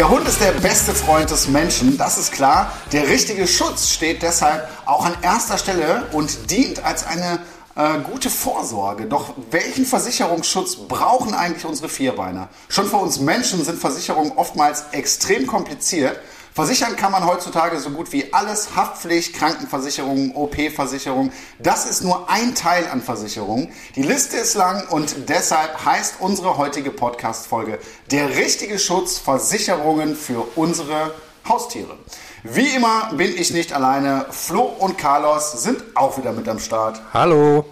Der Hund ist der beste Freund des Menschen, das ist klar. Der richtige Schutz steht deshalb auch an erster Stelle und dient als eine äh, gute Vorsorge. Doch welchen Versicherungsschutz brauchen eigentlich unsere Vierbeiner? Schon für uns Menschen sind Versicherungen oftmals extrem kompliziert. Versichern kann man heutzutage so gut wie alles. Haftpflicht, Krankenversicherung, OP-Versicherung. Das ist nur ein Teil an Versicherungen. Die Liste ist lang und deshalb heißt unsere heutige Podcast-Folge Der richtige Schutz Versicherungen für unsere Haustiere. Wie immer bin ich nicht alleine. Flo und Carlos sind auch wieder mit am Start. Hallo.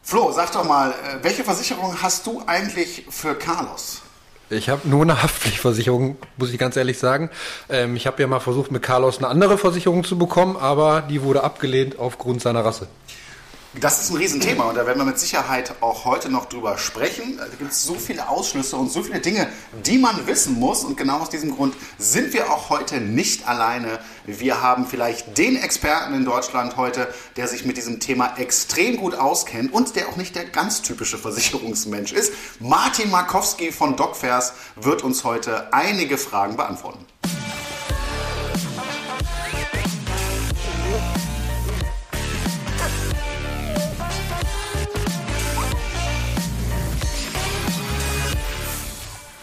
Flo, sag doch mal, äh, welche Versicherung hast du eigentlich für Carlos? Ich habe nur eine Haftpflichtversicherung, muss ich ganz ehrlich sagen. Ähm, ich habe ja mal versucht, mit Carlos eine andere Versicherung zu bekommen, aber die wurde abgelehnt aufgrund seiner Rasse. Das ist ein Riesenthema und da werden wir mit Sicherheit auch heute noch drüber sprechen. Da gibt es so viele Ausschlüsse und so viele Dinge, die man wissen muss. Und genau aus diesem Grund sind wir auch heute nicht alleine. Wir haben vielleicht den Experten in Deutschland heute, der sich mit diesem Thema extrem gut auskennt und der auch nicht der ganz typische Versicherungsmensch ist. Martin Markowski von DocFairs wird uns heute einige Fragen beantworten.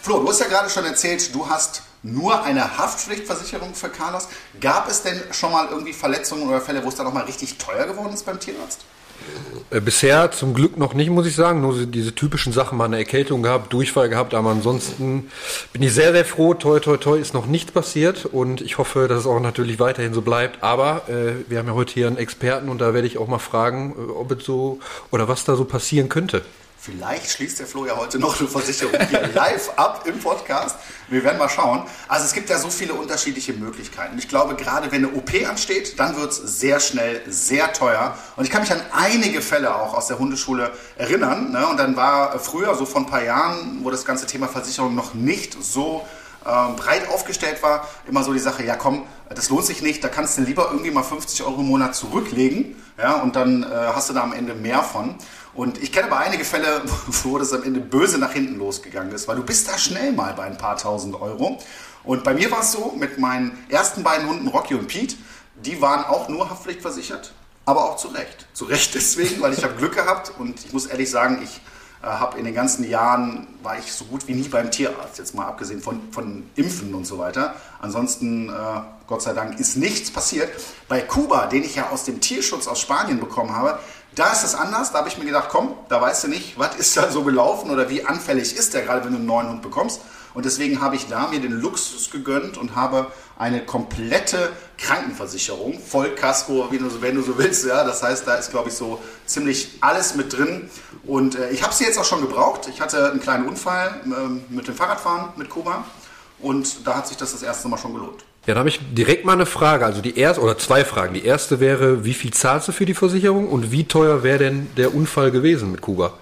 Flo, du hast ja gerade schon erzählt, du hast nur eine Haftpflichtversicherung für Carlos. Gab es denn schon mal irgendwie Verletzungen oder Fälle, wo es dann nochmal richtig teuer geworden ist beim Tierarzt? Äh, bisher zum Glück noch nicht, muss ich sagen. Nur diese typischen Sachen, mal eine Erkältung gehabt, Durchfall gehabt, aber ansonsten bin ich sehr, sehr froh. Toi, toi, toi, ist noch nichts passiert und ich hoffe, dass es auch natürlich weiterhin so bleibt. Aber äh, wir haben ja heute hier einen Experten und da werde ich auch mal fragen, äh, ob es so oder was da so passieren könnte. Vielleicht schließt der Flo ja heute noch eine Versicherung hier live ab im Podcast. Wir werden mal schauen. Also es gibt ja so viele unterschiedliche Möglichkeiten. Ich glaube, gerade wenn eine OP ansteht, dann wird es sehr schnell sehr teuer. Und ich kann mich an einige Fälle auch aus der Hundeschule erinnern. Ne? Und dann war früher, so vor ein paar Jahren, wo das ganze Thema Versicherung noch nicht so ähm, breit aufgestellt war, immer so die Sache, ja komm, das lohnt sich nicht, da kannst du lieber irgendwie mal 50 Euro im Monat zurücklegen ja, und dann äh, hast du da am Ende mehr von. Und ich kenne aber einige Fälle, wo das am Ende böse nach hinten losgegangen ist, weil du bist da schnell mal bei ein paar tausend Euro. Und bei mir war es so, mit meinen ersten beiden Hunden, Rocky und Pete, die waren auch nur haftpflichtversichert, aber auch zu Recht. Zu Recht deswegen, weil ich habe Glück gehabt und ich muss ehrlich sagen, ich äh, habe in den ganzen Jahren, war ich so gut wie nie beim Tierarzt, jetzt mal abgesehen von, von Impfen und so weiter. Ansonsten, äh, Gott sei Dank, ist nichts passiert. Bei Kuba, den ich ja aus dem Tierschutz aus Spanien bekommen habe, da ist es anders. Da habe ich mir gedacht, komm, da weißt du nicht, was ist da so gelaufen oder wie anfällig ist der, gerade wenn du einen neuen Hund bekommst. Und deswegen habe ich da mir den Luxus gegönnt und habe eine komplette Krankenversicherung, Vollkasko, wie du, wenn du so willst. Ja, das heißt, da ist, glaube ich, so ziemlich alles mit drin. Und äh, ich habe sie jetzt auch schon gebraucht. Ich hatte einen kleinen Unfall äh, mit dem Fahrradfahren mit Kuba und da hat sich das das erste Mal schon gelohnt. Ja, da habe ich direkt mal eine Frage. Also die erste oder zwei Fragen. Die erste wäre, wie viel zahlst du für die Versicherung und wie teuer wäre denn der Unfall gewesen mit Kuba?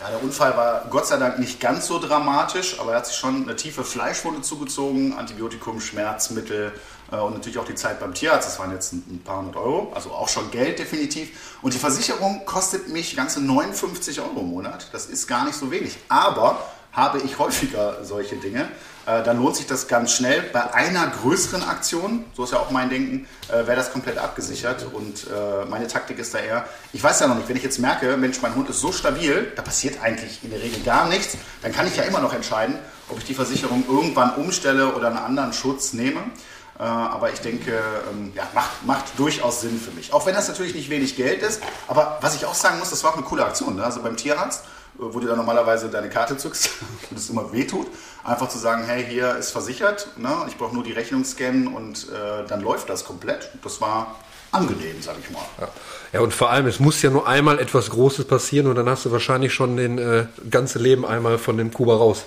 Ja, der Unfall war Gott sei Dank nicht ganz so dramatisch, aber er hat sich schon eine tiefe Fleischwunde zugezogen, Antibiotikum, Schmerzmittel äh, und natürlich auch die Zeit beim Tierarzt. Das waren jetzt ein, ein, paar hundert Euro, also auch schon Geld definitiv. Und die Versicherung kostet mich ganze 59 Euro im Monat. Das ist gar nicht so wenig. Aber habe ich häufiger solche Dinge, äh, dann lohnt sich das ganz schnell. Bei einer größeren Aktion, so ist ja auch mein Denken, äh, wäre das komplett abgesichert. Und äh, meine Taktik ist da eher, ich weiß ja noch nicht, wenn ich jetzt merke, Mensch, mein Hund ist so stabil, da passiert eigentlich in der Regel gar nichts, dann kann ich ja immer noch entscheiden, ob ich die Versicherung irgendwann umstelle oder einen anderen Schutz nehme. Äh, aber ich denke, ähm, ja, macht, macht durchaus Sinn für mich. Auch wenn das natürlich nicht wenig Geld ist. Aber was ich auch sagen muss, das war auch eine coole Aktion. Ne? Also beim Tierarzt wo du dann normalerweise deine Karte zückst und es immer wehtut. Einfach zu sagen, hey, hier ist versichert, ne? ich brauche nur die Rechnung scannen und äh, dann läuft das komplett. Das war angenehm, sag ich mal. Ja. ja. und vor allem, es muss ja nur einmal etwas Großes passieren und dann hast du wahrscheinlich schon den äh, ganze Leben einmal von dem Kuba raus.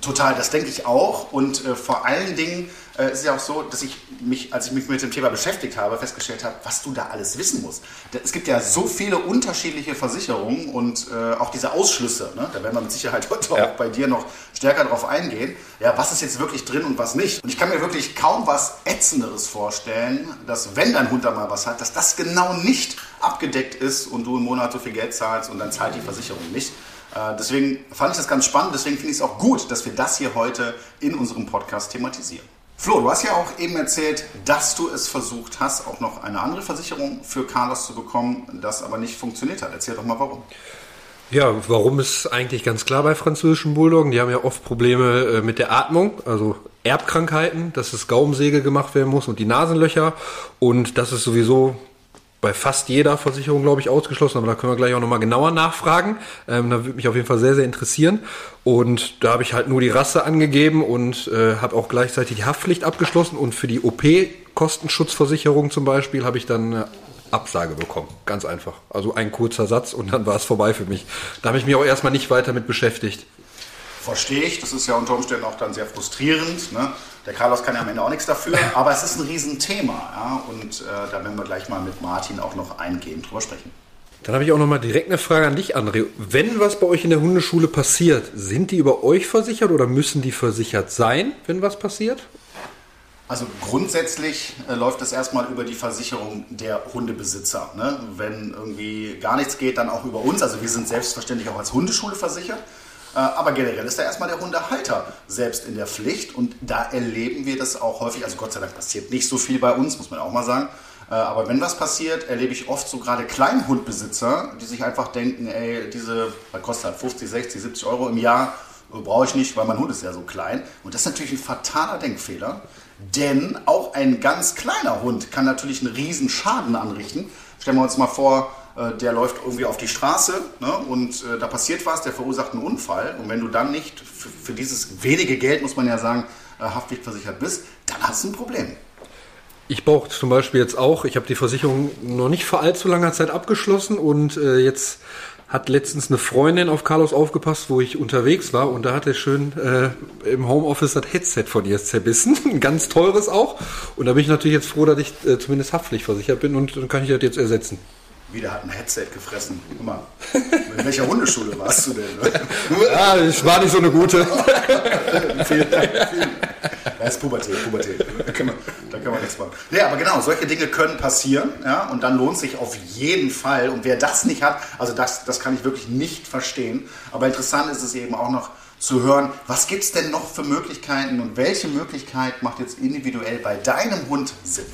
Total, das denke ich auch. Und äh, vor allen Dingen äh, ist es ja auch so, dass ich mich, als ich mich mit dem Thema beschäftigt habe, festgestellt habe, was du da alles wissen musst. Es gibt ja so viele unterschiedliche Versicherungen und äh, auch diese Ausschlüsse. Ne? Da werden wir mit Sicherheit heute ja. auch bei dir noch stärker drauf eingehen. Ja, was ist jetzt wirklich drin und was nicht? Und ich kann mir wirklich kaum was Ätzenderes vorstellen, dass wenn dein Hund da mal was hat, dass das genau nicht abgedeckt ist und du im Monat so viel Geld zahlst und dann zahlt die Versicherung nicht. Äh, deswegen fand ich das ganz spannend, deswegen finde ich es auch gut, dass wir das hier heute in unserem Podcast thematisieren. Flo, du hast ja auch eben erzählt, dass du es versucht hast, auch noch eine andere Versicherung für Carlos zu bekommen, das aber nicht funktioniert hat. Erzähl doch mal warum. Ja, warum ist eigentlich ganz klar bei französischen Bulldoggen. Die haben ja oft Probleme äh, mit der Atmung, also Erbkrankheiten, dass das Gaumsäge gemacht werden muss und die Nasenlöcher. Und das ist sowieso bei fast jeder Versicherung, glaube ich, ausgeschlossen, aber da können wir gleich auch nochmal genauer nachfragen. Ähm, da würde mich auf jeden Fall sehr, sehr interessieren. Und da habe ich halt nur die Rasse angegeben und äh, habe auch gleichzeitig die Haftpflicht abgeschlossen. Und für die OP-Kostenschutzversicherung zum Beispiel habe ich dann eine Absage bekommen. Ganz einfach. Also ein kurzer Satz und dann war es vorbei für mich. Da habe ich mich auch erstmal nicht weiter mit beschäftigt. Verstehe ich, das ist ja unter Umständen auch dann sehr frustrierend. Ne? Der Carlos kann ja am Ende auch nichts dafür, aber es ist ein Riesenthema. Ja? Und äh, da werden wir gleich mal mit Martin auch noch eingehend drüber sprechen. Dann habe ich auch noch mal direkt eine Frage an dich, André. Wenn was bei euch in der Hundeschule passiert, sind die über euch versichert oder müssen die versichert sein, wenn was passiert? Also grundsätzlich äh, läuft es erstmal über die Versicherung der Hundebesitzer. Ne? Wenn irgendwie gar nichts geht, dann auch über uns. Also wir sind selbstverständlich auch als Hundeschule versichert. Äh, aber generell ist da erstmal der Hundehalter selbst in der Pflicht und da erleben wir das auch häufig. Also Gott sei Dank passiert nicht so viel bei uns, muss man auch mal sagen. Äh, aber wenn was passiert, erlebe ich oft so gerade Kleinhundbesitzer, die sich einfach denken, ey, diese, kostet halt 50, 60, 70 Euro im Jahr, äh, brauche ich nicht, weil mein Hund ist ja so klein. Und das ist natürlich ein fataler Denkfehler, denn auch ein ganz kleiner Hund kann natürlich einen riesen Schaden anrichten. Stellen wir uns mal vor, der läuft irgendwie auf die Straße ne, und äh, da passiert was, der verursacht einen Unfall. Und wenn du dann nicht für, für dieses wenige Geld, muss man ja sagen, äh, haftpflichtversichert bist, dann hast du ein Problem. Ich brauche zum Beispiel jetzt auch, ich habe die Versicherung noch nicht vor allzu langer Zeit abgeschlossen und äh, jetzt hat letztens eine Freundin auf Carlos aufgepasst, wo ich unterwegs war und da hat er schön äh, im Homeoffice das Headset von ihr zerbissen, ein ganz teures auch und da bin ich natürlich jetzt froh, dass ich äh, zumindest haftpflichtversichert bin und dann kann ich das jetzt ersetzen. Wieder hat ein Headset gefressen. Guck mal, in welcher Hundeschule warst du denn? Ne? ja, ich war nicht so eine gute. vielen Dank. Das ist Pubertät, Pubertät. Da kann, man, da kann man nichts machen. Ja, aber genau, solche Dinge können passieren. Ja, und dann lohnt sich auf jeden Fall. Und wer das nicht hat, also das, das kann ich wirklich nicht verstehen. Aber interessant ist es eben auch noch zu hören, was gibt es denn noch für Möglichkeiten und welche Möglichkeit macht jetzt individuell bei deinem Hund Sinn?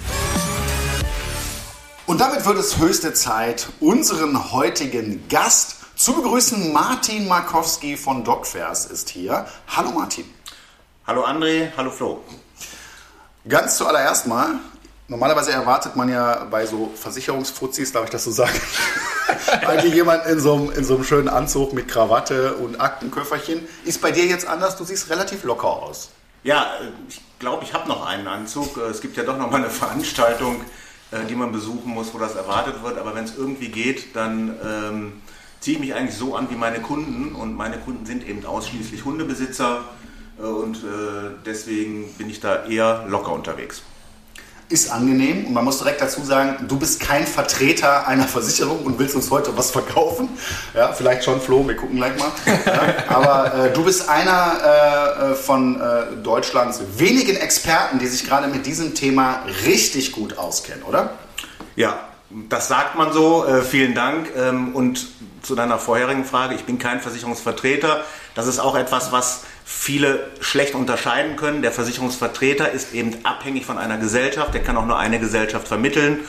Und damit wird es höchste Zeit, unseren heutigen Gast zu begrüßen. Martin Markowski von DocFairs ist hier. Hallo Martin. Hallo André, hallo Flo. Ganz zuallererst mal, normalerweise erwartet man ja bei so Versicherungsfuzis, darf ich das so sagen, eigentlich jemand in so, einem, in so einem schönen Anzug mit Krawatte und Aktenköfferchen. Ist bei dir jetzt anders? Du siehst relativ locker aus. Ja, ich glaube, ich habe noch einen Anzug. Es gibt ja doch noch mal eine Veranstaltung äh, die man besuchen muss, wo das erwartet wird. Aber wenn es irgendwie geht, dann ähm, ziehe ich mich eigentlich so an wie meine Kunden. Und meine Kunden sind eben ausschließlich Hundebesitzer. Äh, und äh, deswegen bin ich da eher locker unterwegs ist angenehm und man muss direkt dazu sagen, du bist kein Vertreter einer Versicherung und willst uns heute was verkaufen. Ja, vielleicht schon, Flo, wir gucken gleich mal. Ja, aber äh, du bist einer äh, von äh, Deutschlands wenigen Experten, die sich gerade mit diesem Thema richtig gut auskennen, oder? Ja, das sagt man so. Äh, vielen Dank. Ähm, und zu deiner vorherigen Frage, ich bin kein Versicherungsvertreter. Das ist auch etwas, was viele schlecht unterscheiden können. Der Versicherungsvertreter ist eben abhängig von einer Gesellschaft, der kann auch nur eine Gesellschaft vermitteln.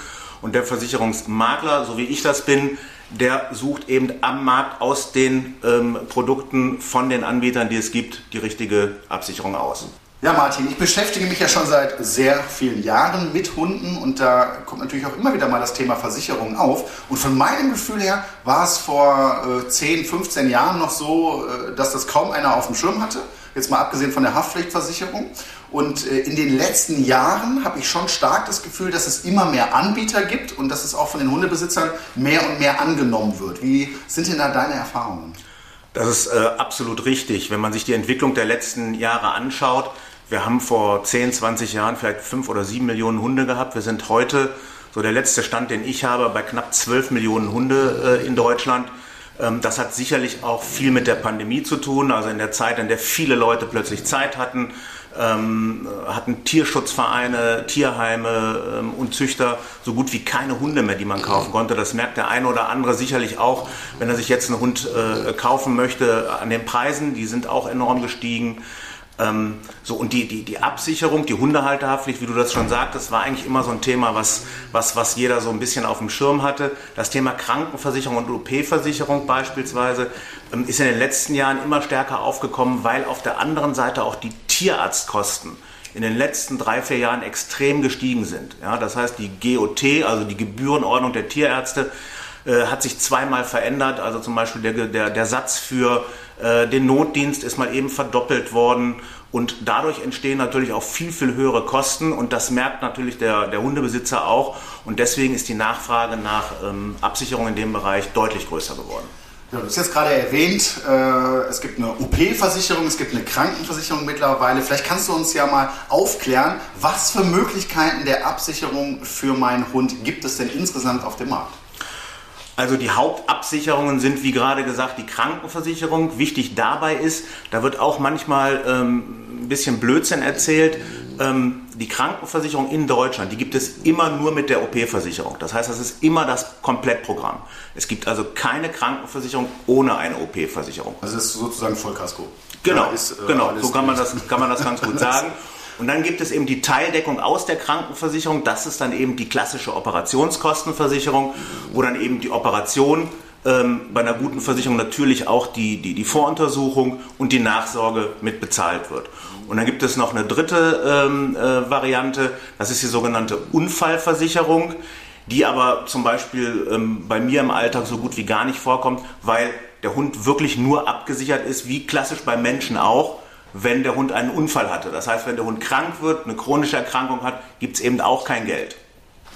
Und der Versicherungsmakler, so wie ich das bin, der sucht eben am Markt aus den ähm, Produkten von den Anbietern, die es gibt, die richtige Absicherung aus. Ja, Martin, ich beschäftige mich ja schon seit sehr vielen Jahren mit Hunden und da kommt natürlich auch immer wieder mal das Thema Versicherung auf. Und von meinem Gefühl her war es vor äh, 10, 15 Jahren noch so, äh, dass das kaum einer auf dem Schirm hatte. Jetzt mal abgesehen von der Haftpflichtversicherung. Und äh, in den letzten Jahren habe ich schon stark das Gefühl, dass es immer mehr Anbieter gibt und dass es auch von den Hundebesitzern mehr und mehr angenommen wird. Wie sind denn da deine Erfahrungen? Das ist äh, absolut richtig. Wenn man sich die Entwicklung der letzten Jahre anschaut, wir haben vor 10, 20 Jahren vielleicht 5 oder 7 Millionen Hunde gehabt. Wir sind heute, so der letzte Stand, den ich habe, bei knapp 12 Millionen Hunde äh, in Deutschland. Ähm, das hat sicherlich auch viel mit der Pandemie zu tun, also in der Zeit, in der viele Leute plötzlich Zeit hatten, ähm, hatten Tierschutzvereine, Tierheime ähm, und Züchter so gut wie keine Hunde mehr, die man kaufen konnte. Das merkt der eine oder andere sicherlich auch, wenn er sich jetzt einen Hund äh, kaufen möchte, an den Preisen. Die sind auch enorm gestiegen. Ähm, so, und die, die, die Absicherung, die Hundehalterhaftpflicht, wie du das schon sagtest, war eigentlich immer so ein Thema, was, was, was jeder so ein bisschen auf dem Schirm hatte. Das Thema Krankenversicherung und OP-Versicherung beispielsweise ähm, ist in den letzten Jahren immer stärker aufgekommen, weil auf der anderen Seite auch die Tierarztkosten in den letzten drei, vier Jahren extrem gestiegen sind. Ja, das heißt, die GOT, also die Gebührenordnung der Tierärzte, äh, hat sich zweimal verändert. Also zum Beispiel der, der, der Satz für den Notdienst ist mal eben verdoppelt worden. Und dadurch entstehen natürlich auch viel, viel höhere Kosten und das merkt natürlich der, der Hundebesitzer auch. Und deswegen ist die Nachfrage nach ähm, Absicherung in dem Bereich deutlich größer geworden. Ja, du hast jetzt gerade erwähnt, äh, es gibt eine OP-Versicherung, es gibt eine Krankenversicherung mittlerweile. Vielleicht kannst du uns ja mal aufklären, was für Möglichkeiten der Absicherung für meinen Hund gibt es denn insgesamt auf dem Markt? Also die Hauptabsicherungen sind, wie gerade gesagt, die Krankenversicherung. Wichtig dabei ist, da wird auch manchmal ähm, ein bisschen Blödsinn erzählt. Ähm, die Krankenversicherung in Deutschland, die gibt es immer nur mit der OP-Versicherung. Das heißt, das ist immer das Komplettprogramm. Es gibt also keine Krankenversicherung ohne eine OP-Versicherung. Also das ist sozusagen Vollkasko. Genau, ist, äh, genau. so kann man, das, kann man das ganz gut sagen. Und dann gibt es eben die Teildeckung aus der Krankenversicherung. Das ist dann eben die klassische Operationskostenversicherung, wo dann eben die Operation ähm, bei einer guten Versicherung natürlich auch die, die, die Voruntersuchung und die Nachsorge mit bezahlt wird. Und dann gibt es noch eine dritte ähm, äh, Variante, das ist die sogenannte Unfallversicherung, die aber zum Beispiel ähm, bei mir im Alltag so gut wie gar nicht vorkommt, weil der Hund wirklich nur abgesichert ist, wie klassisch beim Menschen auch wenn der Hund einen Unfall hatte. Das heißt, wenn der Hund krank wird, eine chronische Erkrankung hat, gibt es eben auch kein Geld.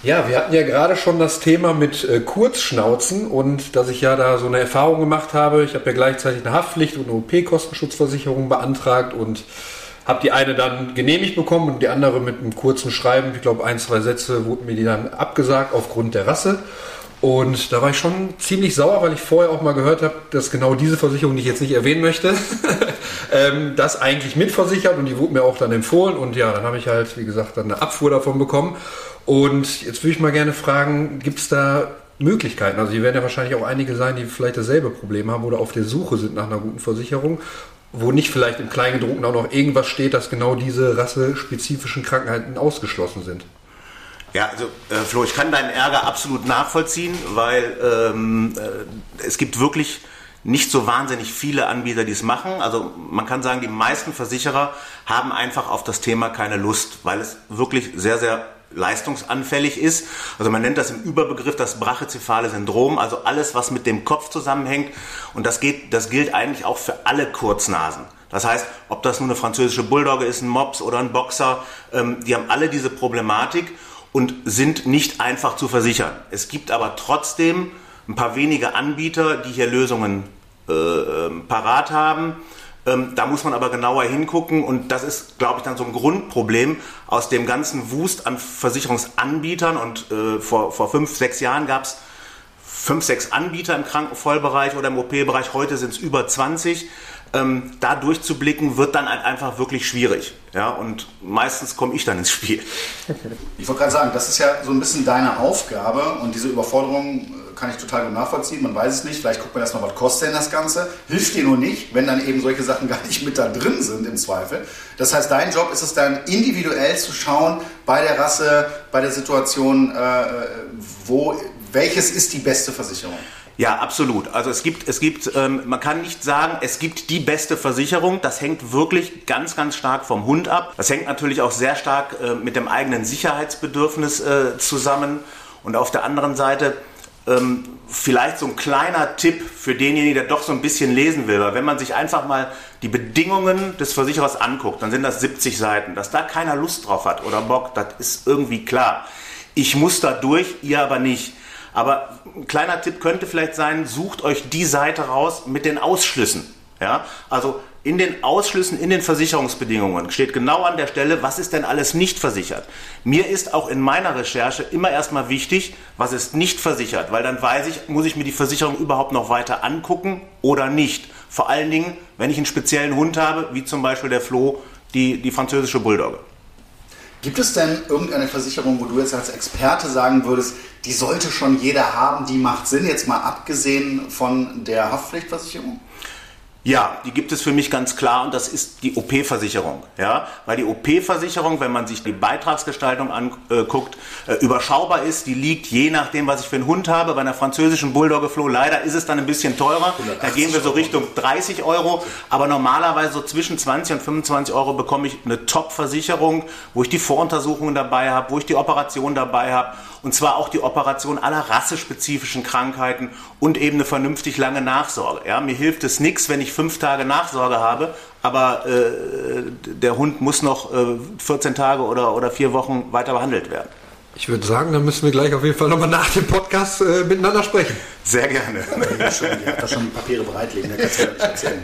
Ja, wir hatten ja gerade schon das Thema mit äh, Kurzschnauzen und dass ich ja da so eine Erfahrung gemacht habe. Ich habe ja gleichzeitig eine Haftpflicht und eine OP-Kostenschutzversicherung beantragt und habe die eine dann genehmigt bekommen und die andere mit einem kurzen Schreiben, ich glaube ein, zwei Sätze, wurden mir die dann abgesagt aufgrund der Rasse. Und da war ich schon ziemlich sauer, weil ich vorher auch mal gehört habe, dass genau diese Versicherung, die ich jetzt nicht erwähnen möchte, ähm, das eigentlich mitversichert und die wurde mir auch dann empfohlen. Und ja, dann habe ich halt, wie gesagt, dann eine Abfuhr davon bekommen. Und jetzt würde ich mal gerne fragen, gibt es da Möglichkeiten? Also hier werden ja wahrscheinlich auch einige sein, die vielleicht dasselbe Problem haben oder auf der Suche sind nach einer guten Versicherung, wo nicht vielleicht im Kleingedruckten auch noch irgendwas steht, dass genau diese rassespezifischen Krankheiten ausgeschlossen sind. Ja, also äh, Flo, ich kann deinen Ärger absolut nachvollziehen, weil ähm, äh, es gibt wirklich nicht so wahnsinnig viele Anbieter, die es machen. Also man kann sagen, die meisten Versicherer haben einfach auf das Thema keine Lust, weil es wirklich sehr, sehr leistungsanfällig ist. Also man nennt das im Überbegriff das brachycephale Syndrom, also alles, was mit dem Kopf zusammenhängt. Und das, geht, das gilt eigentlich auch für alle Kurznasen. Das heißt, ob das nun eine französische Bulldogge ist, ein Mops oder ein Boxer, ähm, die haben alle diese Problematik und sind nicht einfach zu versichern. Es gibt aber trotzdem ein paar wenige Anbieter, die hier Lösungen äh, ähm, parat haben. Ähm, da muss man aber genauer hingucken und das ist, glaube ich, dann so ein Grundproblem aus dem ganzen Wust an Versicherungsanbietern und äh, vor, vor fünf, sechs Jahren gab es fünf, sechs Anbieter im Krankenvollbereich oder im OP-Bereich, heute sind es über 20 ähm, da durchzublicken, wird dann halt einfach wirklich schwierig. Ja, und meistens komme ich dann ins Spiel. Ich wollte gerade sagen, das ist ja so ein bisschen deine Aufgabe und diese Überforderung äh, kann ich total gut nachvollziehen. Man weiß es nicht. Vielleicht guckt man erstmal, was kostet denn das Ganze? Hilft dir nur nicht, wenn dann eben solche Sachen gar nicht mit da drin sind im Zweifel. Das heißt, dein Job ist es dann individuell zu schauen bei der Rasse, bei der Situation, äh, äh wo, welches ist die beste Versicherung. Ja, absolut. Also es gibt, es gibt, ähm, man kann nicht sagen, es gibt die beste Versicherung. Das hängt wirklich ganz, ganz stark vom Hund ab. Das hängt natürlich auch sehr stark äh, mit dem eigenen Sicherheitsbedürfnis äh, zusammen. Und auf der anderen Seite ähm, vielleicht so ein kleiner Tipp für denjenigen, der doch so ein bisschen lesen will. Weil wenn man sich einfach mal die Bedingungen des Versicherers anguckt, dann sind das 70 Seiten. Dass da keiner Lust drauf hat oder Bock, das ist irgendwie klar. Ich muss da durch, ihr aber nicht. Aber ein kleiner Tipp könnte vielleicht sein, sucht euch die Seite raus mit den Ausschlüssen. Ja? Also in den Ausschlüssen, in den Versicherungsbedingungen steht genau an der Stelle, was ist denn alles nicht versichert. Mir ist auch in meiner Recherche immer erstmal wichtig, was ist nicht versichert, weil dann weiß ich, muss ich mir die Versicherung überhaupt noch weiter angucken oder nicht. Vor allen Dingen, wenn ich einen speziellen Hund habe, wie zum Beispiel der Flo, die, die französische Bulldogge. Gibt es denn irgendeine Versicherung, wo du jetzt als Experte sagen würdest, die sollte schon jeder haben, die macht Sinn, jetzt mal abgesehen von der Haftpflichtversicherung? Ja, die gibt es für mich ganz klar und das ist die OP-Versicherung. Ja, weil die OP-Versicherung, wenn man sich die Beitragsgestaltung anguckt, äh, überschaubar ist. Die liegt je nachdem, was ich für einen Hund habe. Bei einer französischen Bulldogge Flo leider ist es dann ein bisschen teurer. Da gehen wir so Richtung 30 Euro. Aber normalerweise so zwischen 20 und 25 Euro bekomme ich eine Top-Versicherung, wo ich die Voruntersuchungen dabei habe, wo ich die Operation dabei habe und zwar auch die Operation aller rassespezifischen Krankheiten und eben eine vernünftig lange Nachsorge. Ja, mir hilft es nichts, wenn ich fünf Tage Nachsorge habe, aber äh, der Hund muss noch äh, 14 Tage oder, oder vier Wochen weiter behandelt werden. Ich würde sagen, dann müssen wir gleich auf jeden Fall nochmal nach dem Podcast äh, miteinander sprechen. Sehr gerne. Ihr habt da schon die Papiere bereitlegen, da kannst du nicht erzählen.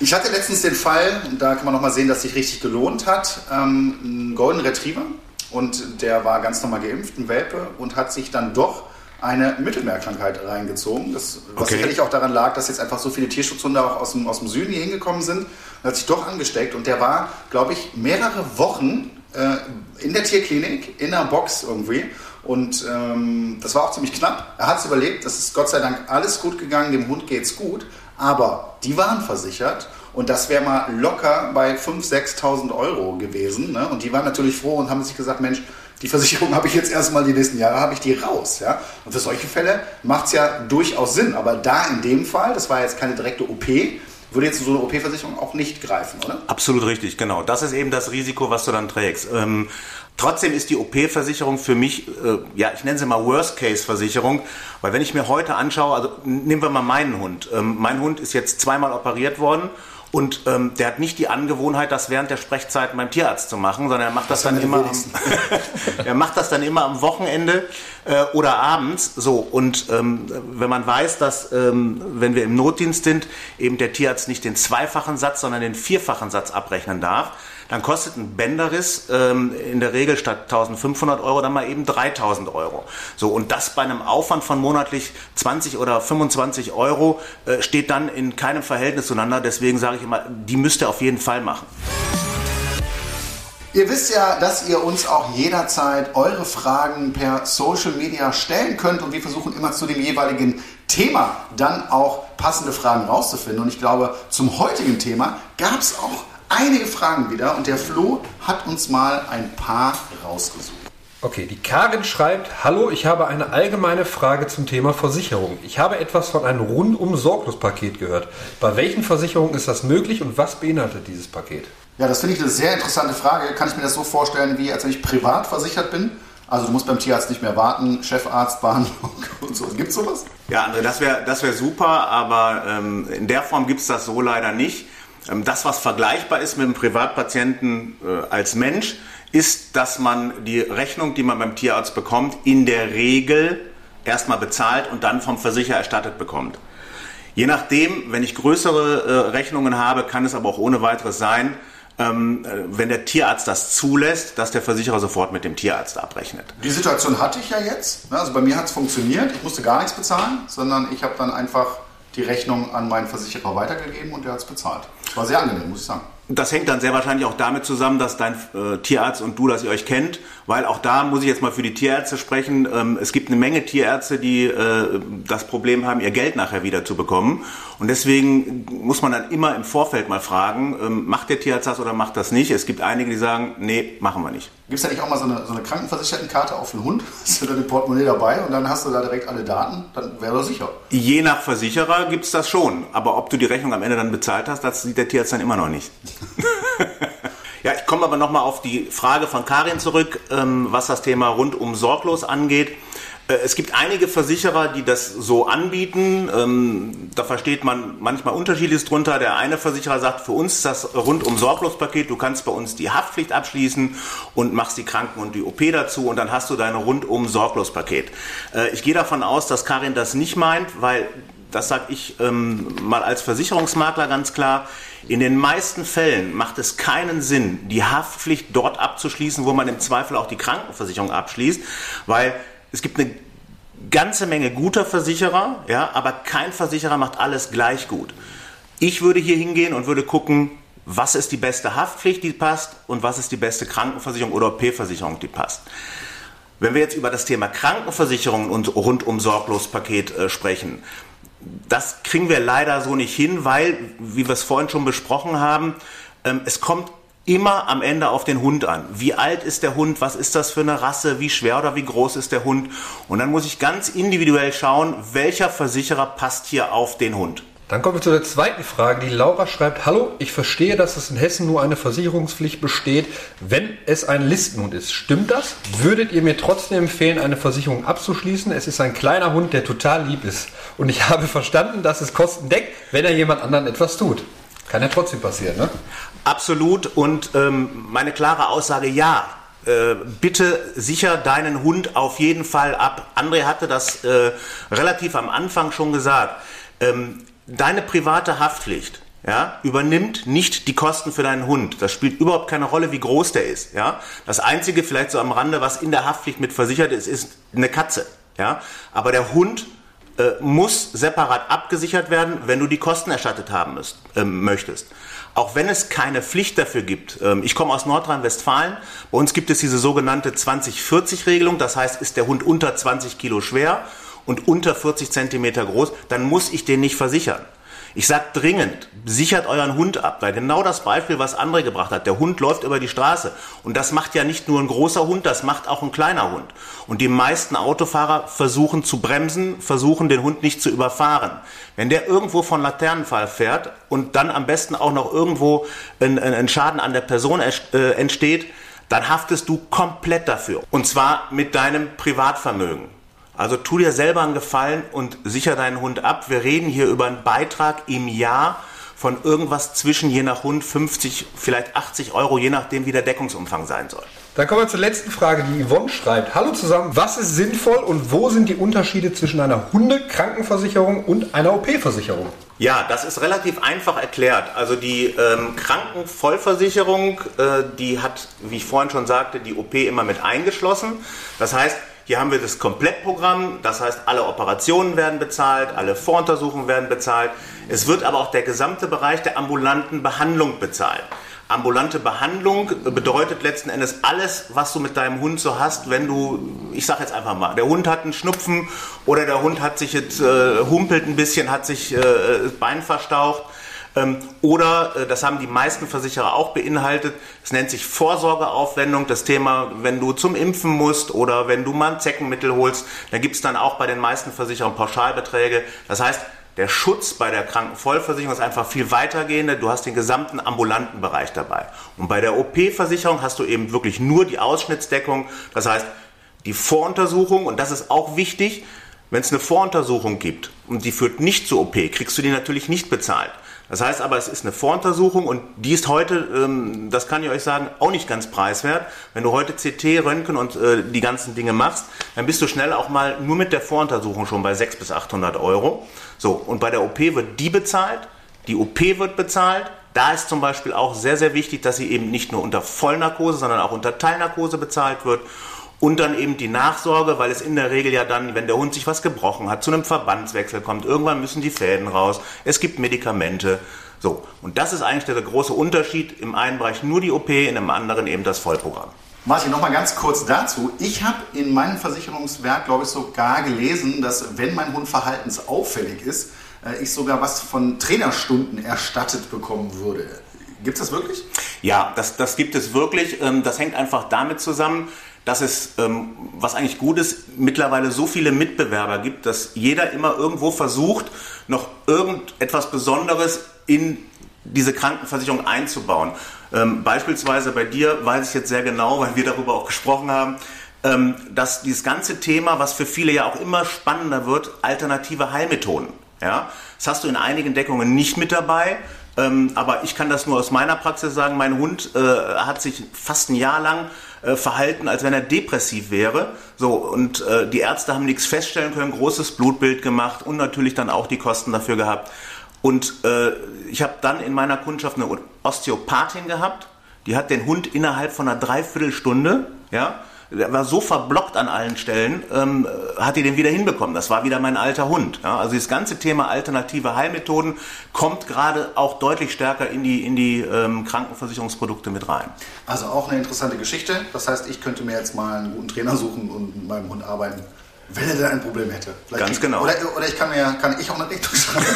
Ich hatte letztens den Fall, da kann man nochmal sehen, dass sich richtig gelohnt hat, ähm, einen Golden Retriever und der war ganz normal geimpft, ein Welpe, und hat sich dann doch eine Mittelmeerkrankheit reingezogen. Das, was Okay. sicherlich auch daran lag, dass jetzt einfach so viele Tierschutzhunde auch aus dem, aus dem Süden hier hingekommen sind. Er hat sich doch angesteckt und der war, glaube ich, mehrere Wochen äh, in der Tierklinik, in einer Box irgendwie. Und ähm, das war auch ziemlich knapp. Er hat es überlebt. Das ist Gott sei Dank alles gut gegangen. Dem Hund geht's gut. Aber die waren versichert. Und das wäre mal locker bei 5.000, 6.000 Euro gewesen. Ne? Und die waren natürlich froh und haben sich gesagt, Mensch, die Versicherung habe ich jetzt erstmal die nächsten Jahre, habe ich die raus. Ja? Und für solche Fälle macht es ja durchaus Sinn. Aber da in dem Fall, das war jetzt keine direkte OP, würde jetzt so eine OP-Versicherung auch nicht greifen, oder? Absolut richtig, genau. Das ist eben das Risiko, was du dann trägst. Ähm, trotzdem ist die OP-Versicherung für mich, äh, ja, ich nenne sie mal Worst-Case-Versicherung, weil wenn ich mir heute anschaue, also nehmen wir mal meinen Hund. Ähm, mein Hund ist jetzt zweimal operiert worden und ähm, der hat nicht die Angewohnheit, das während der Sprechzeit beim Tierarzt zu machen, sondern er macht das, Das dann immer am, er macht das dann immer am Wochenende äh, oder abends. So und ähm, wenn man weiß, dass ähm, wenn wir im Notdienst sind, eben der Tierarzt nicht den zweifachen Satz, sondern den vierfachen Satz abrechnen darf, dann kostet ein Bänderriss ähm, in der Regel statt 1500 Euro dann mal eben 3000 Euro. So und das bei einem Aufwand von monatlich 20 oder 25 Euro äh, steht dann in keinem Verhältnis zueinander. Deswegen sage ich immer, die müsst ihr auf jeden Fall machen. Ihr wisst ja, dass ihr uns auch jederzeit eure Fragen per Social Media stellen könnt und wir versuchen immer zu dem jeweiligen Thema dann auch passende Fragen rauszufinden. Und ich glaube, zum heutigen Thema gab es auch einige Fragen wieder und der Flo hat uns mal ein paar rausgesucht. Okay, die Karin schreibt, hallo, ich habe eine allgemeine Frage zum Thema Versicherung. Ich habe etwas von einem rundum Sorglos-Paket gehört. Bei welchen Versicherungen ist das möglich und was beinhaltet dieses Paket? Ja, das finde ich eine sehr interessante Frage. Kann ich mir das so vorstellen, wie als wenn ich privat versichert bin? Also du musst beim Tierarzt nicht mehr warten, Chefarztbehandlung und so. Gibt sowas? Ja, André, das wäre das wär super, aber ähm, in der Form gibt es das so leider nicht. Ähm, das, was vergleichbar ist mit einem Privatpatienten äh, als Mensch, ist, dass man die Rechnung, die man beim Tierarzt bekommt, in der Regel erstmal bezahlt und dann vom Versicherer erstattet bekommt. Je nachdem, wenn ich größere äh, Rechnungen habe, kann es aber auch ohne weiteres sein, ähm, äh, wenn der Tierarzt das zulässt, dass der Versicherer sofort mit dem Tierarzt abrechnet. Die Situation hatte ich ja jetzt. ne? Also bei mir hat es funktioniert. Ich musste gar nichts bezahlen, sondern ich habe dann einfach die Rechnung an meinen Versicherer weitergegeben und der hat es bezahlt. Das war sehr angenehm, muss ich sagen. Das hängt dann sehr wahrscheinlich auch damit zusammen, dass dein äh, Tierarzt und du, dass ihr euch kennt, weil auch da muss ich jetzt mal für die Tierärzte sprechen. Ähm, es gibt eine Menge Tierärzte, die äh, das Problem haben, ihr Geld nachher wieder zu bekommen. Und deswegen muss man dann immer im Vorfeld mal fragen, ähm, macht der Tierarzt das oder macht das nicht? Es gibt einige, die sagen, nee, machen wir nicht. Gibt es da nicht auch mal so eine, so eine Krankenversichertenkarte auf den Hund? Hast du da ein Portemonnaie dabei und dann hast du da direkt alle Daten? Dann wäre er sicher. Je nach Versicherer gibt's das schon. Aber ob du die Rechnung am Ende dann bezahlt hast, das sieht der Tierarzt dann immer noch nicht. ja, ich komme aber nochmal auf die Frage von Karin zurück, ähm, was das Thema rundum sorglos angeht. Äh, Es gibt einige Versicherer, die das so anbieten. Ähm, Da versteht man manchmal unterschiedliches drunter. Der eine Versicherer sagt, für uns ist das rundum sorglos Paket. Du kannst bei uns die Haftpflicht abschließen und machst die Kranken- und die OP dazu und dann hast du dein rundum sorglos Paket. Äh, Ich gehe davon aus, dass Karin das nicht meint, weil das sage ich ähm, mal als Versicherungsmakler ganz klar, in den meisten Fällen macht es keinen Sinn, die Haftpflicht dort abzuschließen, wo man im Zweifel auch die Krankenversicherung abschließt, weil es gibt eine ganze Menge guter Versicherer, ja, aber kein Versicherer macht alles gleich gut. Ich würde hier hingehen und würde gucken, was ist die beste Haftpflicht, die passt und was ist die beste Krankenversicherung oder OP-Versicherung, die passt. Wenn wir jetzt über das Thema Krankenversicherung und rundum Sorglospaket äh, sprechen, das kriegen wir leider so nicht hin, weil, wie wir es vorhin schon besprochen haben, ähm, es kommt immer am Ende auf den Hund an. Wie alt ist der Hund? Was ist das für eine Rasse? Wie schwer oder wie groß ist der Hund? Und dann muss ich ganz individuell schauen, welcher Versicherer passt hier auf den Hund. Dann kommen wir zu der zweiten Frage. Die Laura schreibt, hallo, ich verstehe, dass es in Hessen nur eine Versicherungspflicht besteht, wenn es ein Listenhund ist. Stimmt das? Würdet ihr mir trotzdem empfehlen, eine Versicherung abzuschließen? Es ist ein kleiner Hund, der total lieb ist. Und ich habe verstanden, dass es Kosten deckt, wenn er jemand anderen etwas tut. Kann ja trotzdem passieren, ne? Absolut. Und ähm, meine klare Aussage, ja, äh, bitte sicher deinen Hund auf jeden Fall ab. André hatte das äh, relativ am Anfang schon gesagt. Ähm, deine private Haftpflicht ja, übernimmt nicht die Kosten für deinen Hund. Das spielt überhaupt keine Rolle, wie groß der ist. Ja. Das Einzige, vielleicht so am Rande, was in der Haftpflicht mit versichert ist, ist eine Katze. Ja. Aber der Hund äh, muss separat abgesichert werden, wenn du die Kosten erstattet haben müsst, äh, möchtest. Auch wenn es keine Pflicht dafür gibt. Ähm, ich komme aus Nordrhein-Westfalen. Bei uns gibt es diese sogenannte 20-40-Regelung. Das heißt, ist der Hund unter 20 Kilo schwer und unter 40 Zentimeter groß, dann muss ich den nicht versichern. Ich sage dringend, sichert euren Hund ab, weil genau das Beispiel, was André gebracht hat, der Hund läuft über die Straße und das macht ja nicht nur ein großer Hund, das macht auch ein kleiner Hund. Und die meisten Autofahrer versuchen zu bremsen, versuchen den Hund nicht zu überfahren. Wenn der irgendwo von Laternenfall fährt und dann am besten auch noch irgendwo ein, ein Schaden an der Person äh, entsteht, dann haftest du komplett dafür. Und zwar mit deinem Privatvermögen. Also tu dir selber einen Gefallen und sicher deinen Hund ab. Wir reden hier über einen Beitrag im Jahr von irgendwas zwischen je nach Hund 50, vielleicht 80 Euro, je nachdem, wie der Deckungsumfang sein soll. Dann kommen wir zur letzten Frage, die Yvonne schreibt. Hallo zusammen, was ist sinnvoll und wo sind die Unterschiede zwischen einer Hundekrankenversicherung und einer OP-Versicherung? Ja, das ist relativ einfach erklärt. Also die ähm, Krankenvollversicherung, äh, die hat, wie ich vorhin schon sagte, die OP immer mit eingeschlossen. Das heißt, hier haben wir das Komplettprogramm, das heißt, alle Operationen werden bezahlt, alle Voruntersuchungen werden bezahlt. Es wird aber auch der gesamte Bereich der ambulanten Behandlung bezahlt. Ambulante Behandlung bedeutet letzten Endes alles, was du mit deinem Hund so hast, wenn du, ich sag jetzt einfach mal, der Hund hat einen Schnupfen oder der Hund hat sich jetzt äh, humpelt ein bisschen, hat sich äh, das Bein verstaucht oder, äh, das haben die meisten Versicherer auch beinhaltet, es nennt sich Vorsorgeaufwendung. Das Thema, wenn du zum Impfen musst oder wenn du mal ein Zeckenmittel holst, da gibt es dann auch bei den meisten Versicherern Pauschalbeträge. Das heißt, der Schutz bei der Krankenvollversicherung ist einfach viel weitergehender. Du hast den gesamten ambulanten Bereich dabei. Und bei der OP-Versicherung hast du eben wirklich nur die Ausschnittsdeckung. Das heißt, die Voruntersuchung, und das ist auch wichtig, wenn es eine Voruntersuchung gibt und die führt nicht zur OP, kriegst du die natürlich nicht bezahlt. Das heißt aber, es ist eine Voruntersuchung und die ist heute, ähm, das kann ich euch sagen, auch nicht ganz preiswert. Wenn du heute CT, Röntgen und äh, die ganzen Dinge machst, dann bist du schnell auch mal nur mit der Voruntersuchung schon bei 600 bis 800 Euro. So, und bei der OP wird die bezahlt, die OP wird bezahlt. Da ist zum Beispiel auch sehr, sehr wichtig, dass sie eben nicht nur unter Vollnarkose, sondern auch unter Teilnarkose bezahlt wird. Und dann eben die Nachsorge, weil es in der Regel ja dann, wenn der Hund sich was gebrochen hat, zu einem Verbandswechsel kommt, irgendwann müssen die Fäden raus, es gibt Medikamente. So, und das ist eigentlich der große Unterschied. Im einen Bereich nur die OP, in dem anderen eben das Vollprogramm. Martin, noch mal ganz kurz dazu. Ich habe in meinem Versicherungswerk, glaube ich, sogar gelesen, dass wenn mein Hund verhaltensauffällig ist, äh, ich sogar was von Trainerstunden erstattet bekommen würde. Gibt es das wirklich? Ja, das, das gibt es wirklich. Ähm, das hängt einfach damit zusammen, dass es, ähm, was eigentlich gut ist, mittlerweile so viele Mitbewerber gibt, dass jeder immer irgendwo versucht, noch irgendetwas Besonderes in diese Krankenversicherung einzubauen. Ähm, beispielsweise bei dir weiß ich jetzt sehr genau, weil wir darüber auch gesprochen haben, ähm, dass dieses ganze Thema, was für viele ja auch immer spannender wird, alternative Heilmethoden. Ja? Das hast du in einigen Deckungen nicht mit dabei. Ähm, aber ich kann das nur aus meiner Praxis sagen. Mein Hund äh, hat sich fast ein Jahr lang äh, verhalten, als wenn er depressiv wäre. So, und äh, die Ärzte haben nichts feststellen können, großes Blutbild gemacht und natürlich dann auch die Kosten dafür gehabt. Und äh, ich habe dann in meiner Kundschaft eine Osteopathin gehabt, die hat den Hund innerhalb von einer Dreiviertelstunde ja, der war so verblockt an allen Stellen, ähm, hat die den wieder hinbekommen. Das war wieder mein alter Hund. Ja? Also das ganze Thema alternative Heilmethoden kommt gerade auch deutlich stärker in die, in die ähm, Krankenversicherungsprodukte mit rein. Also auch eine interessante Geschichte. Das heißt, ich könnte mir jetzt mal einen guten Trainer suchen und mit meinem Hund arbeiten. Wenn er denn ein Problem hätte. Vielleicht Ganz genau. Oder, oder, ich kann mir kann ich auch eine Rechnung schreiben.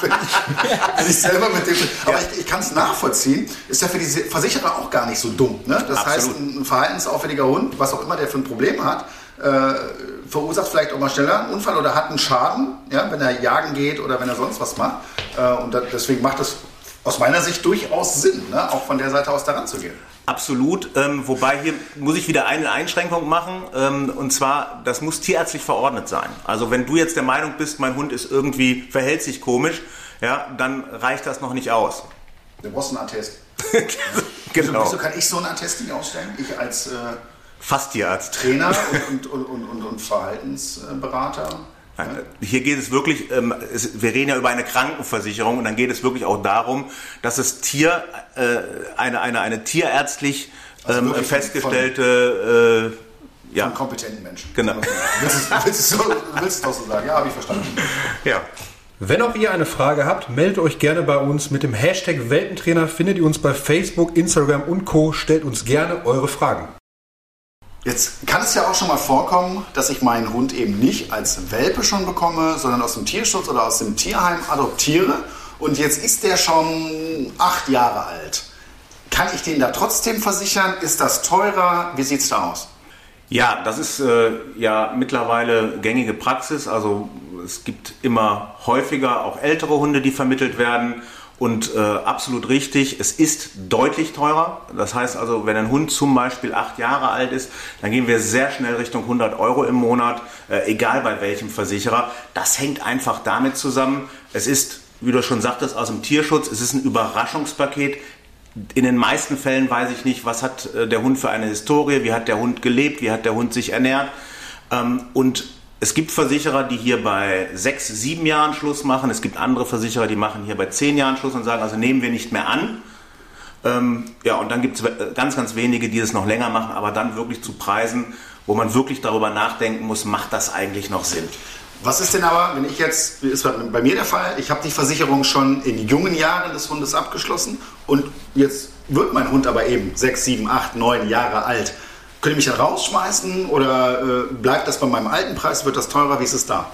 wenn, ich, wenn ich selber mit dem. Aber ja. ich, ich kann es nachvollziehen. Ist ja für die Versicherer auch gar nicht so dumm. Ne? Das Absolut. heißt, ein verhaltensauffälliger Hund, was auch immer der für ein Problem hat, äh, verursacht vielleicht auch mal schneller einen Unfall oder hat einen Schaden, ja, wenn er jagen geht oder wenn er sonst was macht. Äh, und da, deswegen macht es aus meiner Sicht durchaus Sinn, ne? auch von der Seite aus daran zu gehen. Absolut, ähm, wobei hier muss ich wieder eine Einschränkung machen ähm, und zwar, das muss tierärztlich verordnet sein. Also wenn du jetzt der Meinung bist, mein Hund ist irgendwie, verhält sich komisch, ja, dann reicht das noch nicht aus. Du brauchst einen Attest. genau. Wieso, wieso, kann ich so ein Attest nicht ausstellen? Ich als äh, Fasttierarzt. Trainer und, und, und, und, und Verhaltensberater. Nein, hier geht es wirklich, ähm, es, wir reden ja über eine Krankenversicherung und dann geht es wirklich auch darum, dass es Tier, äh, eine, eine, eine tierärztlich also ähm, festgestellte von, äh, ja. kompetenten Menschen. Genau. Willst du willst so, willst es so sagen? Ja, habe ich verstanden. Ja. Wenn auch ihr eine Frage habt, meldet euch gerne bei uns. Mit dem Hashtag Welpentrainer findet ihr uns bei Facebook, Instagram und Co. Stellt uns gerne eure Fragen. Jetzt kann es ja auch schon mal vorkommen, dass ich meinen Hund eben nicht als Welpe schon bekomme, sondern aus dem Tierschutz oder aus dem Tierheim adoptiere. Und jetzt ist der schon acht Jahre alt. Kann ich den da trotzdem versichern? Ist das teurer? Wie sieht es da aus? Ja, das ist äh, ja mittlerweile gängige Praxis. Also es gibt immer häufiger auch ältere Hunde, die vermittelt werden. Und äh, absolut richtig, es ist deutlich teurer. Das heißt also, wenn ein Hund zum Beispiel acht Jahre alt ist, dann gehen wir sehr schnell Richtung 100 Euro im Monat, äh, egal bei welchem Versicherer. Das hängt einfach damit zusammen, es ist, wie du schon sagtest, aus dem Tierschutz, es ist ein Überraschungspaket. In den meisten Fällen weiß ich nicht, was hat äh, der Hund für eine Historie, wie hat der Hund gelebt, wie hat der Hund sich ernährt. Ähm, und es gibt Versicherer, die hier bei sechs, sieben Jahren Schluss machen. Es gibt andere Versicherer, die machen hier bei zehn Jahren Schluss und sagen, also nehmen wir nicht mehr an. Ähm, ja, und dann gibt es ganz, ganz wenige, die das noch länger machen, aber dann wirklich zu Preisen, wo man wirklich darüber nachdenken muss, macht das eigentlich noch Sinn? Was ist denn aber, wenn ich jetzt, ist bei mir der Fall, ich habe die Versicherung schon in jungen Jahren des Hundes abgeschlossen und jetzt wird mein Hund aber eben sechs, sieben, acht, neun Jahre alt. Könnt ihr mich da rausschmeißen oder äh, bleibt das bei meinem alten Preis? Wird das teurer? Wie ist es da?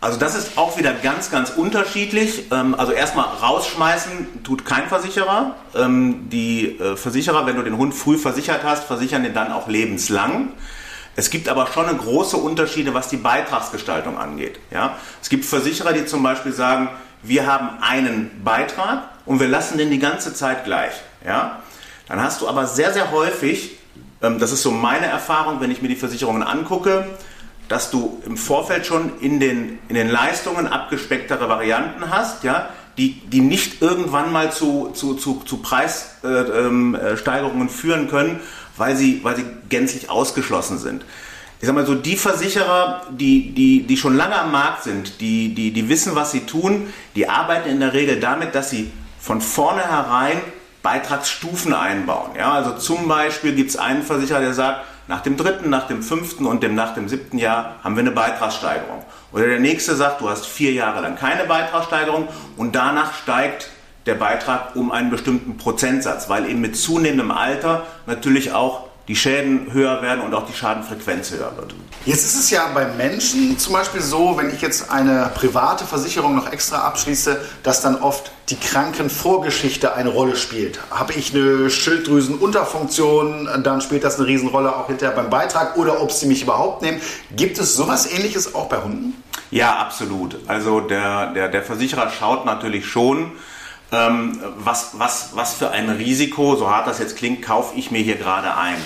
Also das ist auch wieder ganz, ganz unterschiedlich. Ähm, also erstmal rausschmeißen tut kein Versicherer. Ähm, die äh, Versicherer, wenn du den Hund früh versichert hast, versichern den dann auch lebenslang. Es gibt aber schon große Unterschiede, was die Beitragsgestaltung angeht. Ja? Es gibt Versicherer, die zum Beispiel sagen, wir haben einen Beitrag und wir lassen den die ganze Zeit gleich. Ja? Dann hast du aber sehr, sehr häufig das ist so meine Erfahrung, wenn ich mir die Versicherungen angucke, dass du im Vorfeld schon in den, in den Leistungen abgespecktere Varianten hast, ja, die, die nicht irgendwann mal zu, zu, zu, zu Preissteigerungen äh, ähm, führen können, weil sie, weil sie gänzlich ausgeschlossen sind. Ich sag mal so, die Versicherer, die, die, die schon lange am Markt sind, die, die, die wissen, was sie tun, die arbeiten in der Regel damit, dass sie von vornherein Beitragsstufen einbauen. Ja, also zum Beispiel gibt es einen Versicherer, der sagt, nach dem dritten, nach dem fünften und dem, nach dem siebten Jahr haben wir eine Beitragssteigerung. Oder der nächste sagt, du hast vier Jahre lang keine Beitragssteigerung und danach steigt der Beitrag um einen bestimmten Prozentsatz, weil eben mit zunehmendem Alter natürlich auch die Schäden höher werden und auch die Schadenfrequenz höher wird. Jetzt ist es ja bei Menschen zum Beispiel so, wenn ich jetzt eine private Versicherung noch extra abschließe, dass dann oft die Krankenvorgeschichte eine Rolle spielt. Habe ich eine Schilddrüsenunterfunktion, dann spielt das eine Riesenrolle auch hinterher beim Beitrag oder ob sie mich überhaupt nehmen. Gibt es sowas ähnliches auch bei Hunden? Ja, absolut. Also der, der, der Versicherer schaut natürlich schon, ähm, was, was, was für ein Risiko, so hart das jetzt klingt, kaufe ich mir hier gerade ein.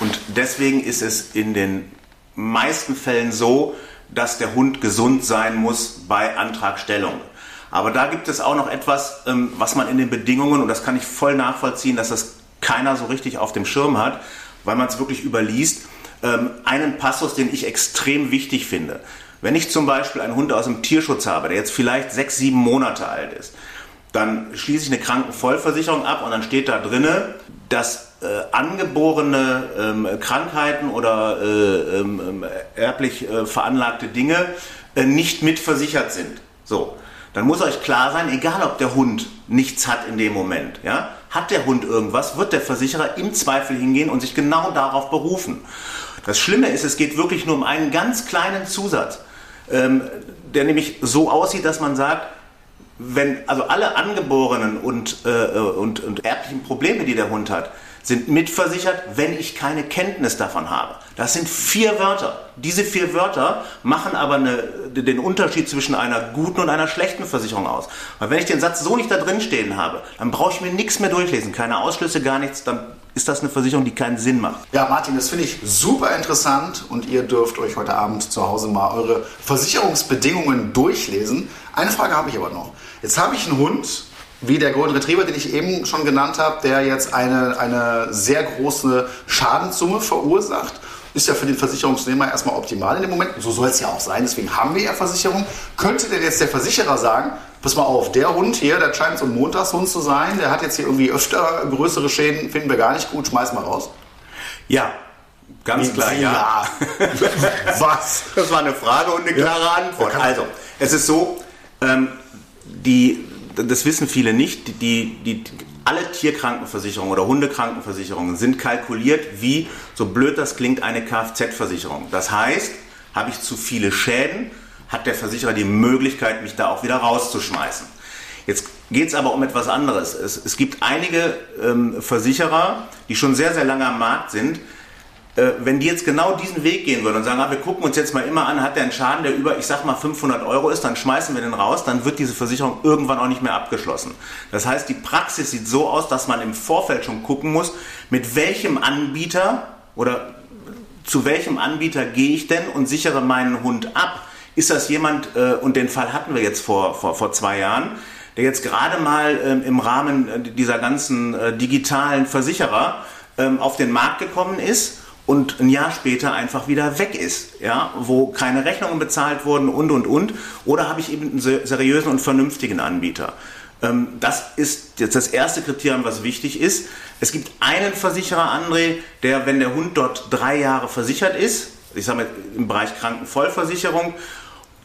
Und deswegen ist es in den meisten Fällen so, dass der Hund gesund sein muss bei Antragstellung. Aber da gibt es auch noch etwas, ähm, was man in den Bedingungen, und das kann ich voll nachvollziehen, dass das keiner so richtig auf dem Schirm hat, weil man es wirklich überliest, ähm, einen Passus, den ich extrem wichtig finde. Wenn ich zum Beispiel einen Hund aus dem Tierschutz habe, der jetzt vielleicht sechs, sieben Monate alt ist, dann schließe ich eine Krankenvollversicherung ab und dann steht da drinne, dass äh, angeborene ähm, Krankheiten oder äh, ähm, ähm erblich äh, veranlagte Dinge äh, nicht mitversichert sind. So, dann muss euch klar sein, egal ob der Hund nichts hat in dem Moment, ja, hat der Hund irgendwas, wird der Versicherer im Zweifel hingehen und sich genau darauf berufen. Das Schlimme ist, es geht wirklich nur um einen ganz kleinen Zusatz, ähm, der nämlich so aussieht, dass man sagt, wenn also alle angeborenen und, äh, und, und erblichen Probleme, die der Hund hat, sind mitversichert, wenn ich keine Kenntnis davon habe. Das sind vier Wörter. Diese vier Wörter machen aber eine, den Unterschied zwischen einer guten und einer schlechten Versicherung aus. Weil wenn ich den Satz so nicht da drin stehen habe, dann brauche ich mir nichts mehr durchlesen, keine Ausschlüsse, gar nichts, dann ist das eine Versicherung, die keinen Sinn macht. Ja, Martin, das finde ich super interessant und ihr dürft euch heute Abend zu Hause mal eure Versicherungsbedingungen durchlesen. Eine Frage habe ich aber noch. Jetzt habe ich einen Hund, wie der Golden Retriever, den ich eben schon genannt habe, der jetzt eine, eine sehr große Schadenssumme verursacht. Ist ja für den Versicherungsnehmer erstmal optimal in dem Moment. So soll es ja auch sein. Deswegen haben wir ja Versicherung. Könnte denn jetzt der Versicherer sagen, pass mal auf, der Hund hier, der scheint so ein Montagshund zu sein, der hat jetzt hier irgendwie öfter größere Schäden, finden wir gar nicht gut, schmeiß mal raus. Ja, ganz klar, ja. Was? Das war eine Frage und eine klare Antwort. Also, es ist so, ähm, die das wissen viele nicht, die, die, alle Tierkrankenversicherungen oder Hundekrankenversicherungen sind kalkuliert wie, so blöd das klingt, eine Kfz-Versicherung. Das heißt, habe ich zu viele Schäden, hat der Versicherer die Möglichkeit, mich da auch wieder rauszuschmeißen. Jetzt geht es aber um etwas anderes. Es, es gibt einige ähm, Versicherer, die schon sehr, sehr lange am Markt sind, wenn die jetzt genau diesen Weg gehen würden und sagen, ah, wir gucken uns jetzt mal immer an, hat der einen Schaden, der über, ich sag mal, 500 Euro ist, dann schmeißen wir den raus, dann wird diese Versicherung irgendwann auch nicht mehr abgeschlossen. Das heißt, die Praxis sieht so aus, dass man im Vorfeld schon gucken muss, mit welchem Anbieter oder zu welchem Anbieter gehe ich denn und sichere meinen Hund ab? Ist das jemand, äh, und den Fall hatten wir jetzt vor, vor, vor zwei Jahren, der jetzt gerade mal ähm, im Rahmen äh, dieser ganzen digitalen Versicherer ähm, auf den Markt gekommen ist und ein Jahr später einfach wieder weg ist, ja, wo keine Rechnungen bezahlt wurden und und und. Oder habe ich eben einen seriösen und vernünftigen Anbieter? Ähm, das ist jetzt das erste Kriterium, was wichtig ist. Es gibt einen Versicherer, André, der, wenn der Hund dort drei Jahre versichert ist, ich sage mal im Bereich Krankenvollversicherung,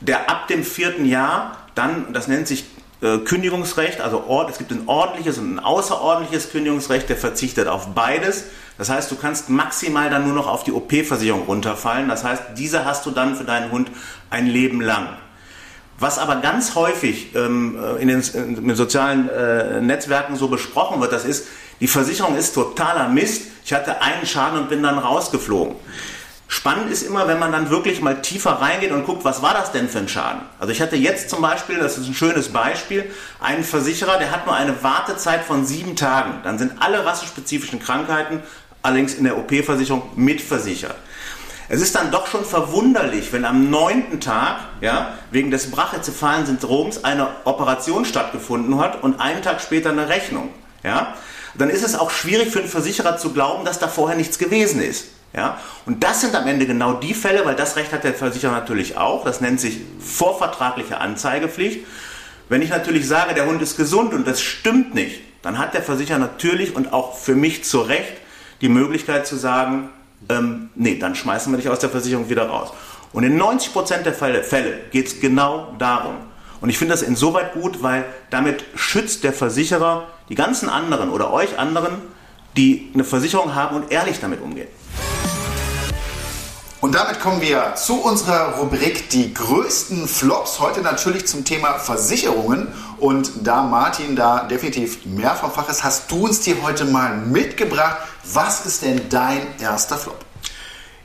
der ab dem vierten Jahr dann, das nennt sich äh, Kündigungsrecht, also es gibt ein ordentliches und ein außerordentliches Kündigungsrecht, der verzichtet auf beides. Das heißt, du kannst maximal dann nur noch auf die OP-Versicherung runterfallen. Das heißt, diese hast du dann für deinen Hund ein Leben lang. Was aber ganz häufig ähm, äh, in, den, in, den, sozialen äh, Netzwerken so besprochen wird, das ist, die Versicherung ist totaler Mist. Ich hatte einen Schaden und bin dann rausgeflogen. Spannend ist immer, wenn man dann wirklich mal tiefer reingeht und guckt, was war das denn für ein Schaden? Also ich hatte jetzt zum Beispiel, das ist ein schönes Beispiel, einen Versicherer, der hat nur eine Wartezeit von sieben Tagen. Dann sind alle rassespezifischen Krankheiten allerdings in der OP-Versicherung mitversichert. Es ist dann doch schon verwunderlich, wenn am neunten Tag, ja, wegen des brachycephalen Syndroms eine Operation stattgefunden hat und einen Tag später eine Rechnung, ja. Dann ist es auch schwierig für einen Versicherer zu glauben, dass da vorher nichts gewesen ist. Ja? Und das sind am Ende genau die Fälle, weil das Recht hat der Versicherer natürlich auch, das nennt sich vorvertragliche Anzeigepflicht. Wenn ich natürlich sage, der Hund ist gesund und das stimmt nicht, dann hat der Versicherer natürlich und auch für mich zu Recht die Möglichkeit zu sagen, ähm, nee, dann schmeißen wir dich aus der Versicherung wieder raus. Und in 90% der Fälle, Fälle geht es genau darum. Und ich finde das insoweit gut, weil damit schützt der Versicherer die ganzen anderen oder euch anderen, die eine Versicherung haben und ehrlich damit umgehen. Und damit kommen wir zu unserer Rubrik Die größten Flops. Heute natürlich zum Thema Versicherungen. Und da Martin da definitiv mehr vom Fach ist, hast du uns die heute mal mitgebracht. Was ist denn dein erster Flop?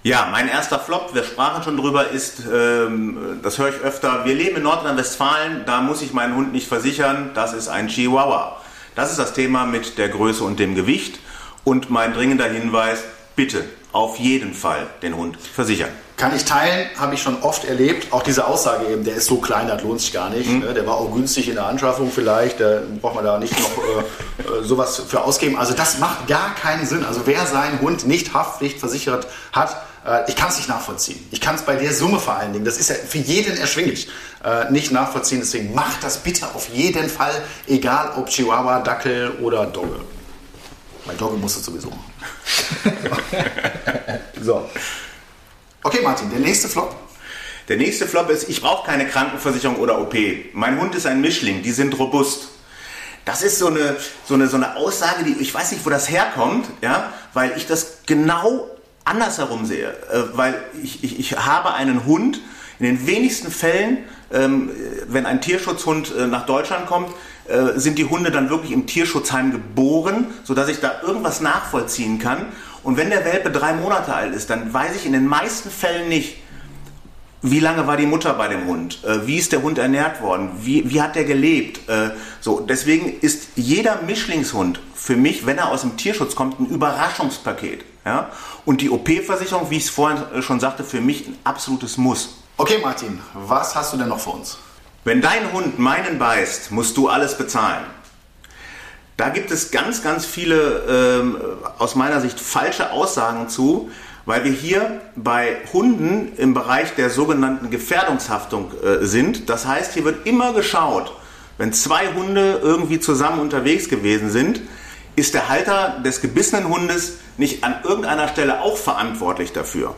Ja, mein erster Flop, wir sprachen schon drüber, ist, ähm, das höre ich öfter, wir leben in Nordrhein-Westfalen, da muss ich meinen Hund nicht versichern, das ist ein Chihuahua. Das ist das Thema mit der Größe und dem Gewicht. Und mein dringender Hinweis, bitte auf jeden Fall den Hund versichern. Kann ich teilen, habe ich schon oft erlebt. Auch diese Aussage eben, der ist so klein, das lohnt sich gar nicht. Mhm. Der war auch günstig in der Anschaffung vielleicht, da braucht man da nicht noch äh, äh, sowas für ausgeben. Also das macht gar keinen Sinn. Also wer seinen Hund nicht haftpflichtversichert hat, äh, ich kann es nicht nachvollziehen. Ich kann es bei der Summe vor allen Dingen, das ist ja für jeden erschwinglich, äh, nicht nachvollziehen. Deswegen macht das bitte auf jeden Fall, egal ob Chihuahua, Dackel oder Dogge. Bei Dogge musst du sowieso machen. so. Okay, Martin, der nächste Flop. Der nächste Flop ist, ich brauche keine Krankenversicherung oder OP. Mein Hund ist ein Mischling, die sind robust. Das ist so eine, so eine, so eine Aussage, die ich weiß nicht, wo das herkommt, ja, weil ich das genau andersherum sehe. Äh, weil ich, ich, ich habe einen Hund, in den wenigsten Fällen, ähm, wenn ein Tierschutzhund äh, nach Deutschland kommt, äh, sind die Hunde dann wirklich im Tierschutzheim geboren, sodass ich da irgendwas nachvollziehen kann. Und wenn der Welpe drei Monate alt ist, dann weiß ich in den meisten Fällen nicht, wie lange war die Mutter bei dem Hund? Äh, wie ist der Hund ernährt worden? Wie, wie hat der gelebt? Äh, so, deswegen ist jeder Mischlingshund für mich, wenn er aus dem Tierschutz kommt, ein Überraschungspaket. Ja? Und die OP-Versicherung, wie ich es vorhin äh, schon sagte, für mich ein absolutes Muss. Okay, Martin, was hast du denn noch für uns? Wenn dein Hund meinen beißt, musst du alles bezahlen. Da gibt es ganz, ganz viele ähm, aus meiner Sicht falsche Aussagen zu weil wir hier bei Hunden im Bereich der sogenannten Gefährdungshaftung äh, sind. Das heißt, hier wird immer geschaut, wenn zwei Hunde irgendwie zusammen unterwegs gewesen sind, ist der Halter des gebissenen Hundes nicht an irgendeiner Stelle auch verantwortlich dafür.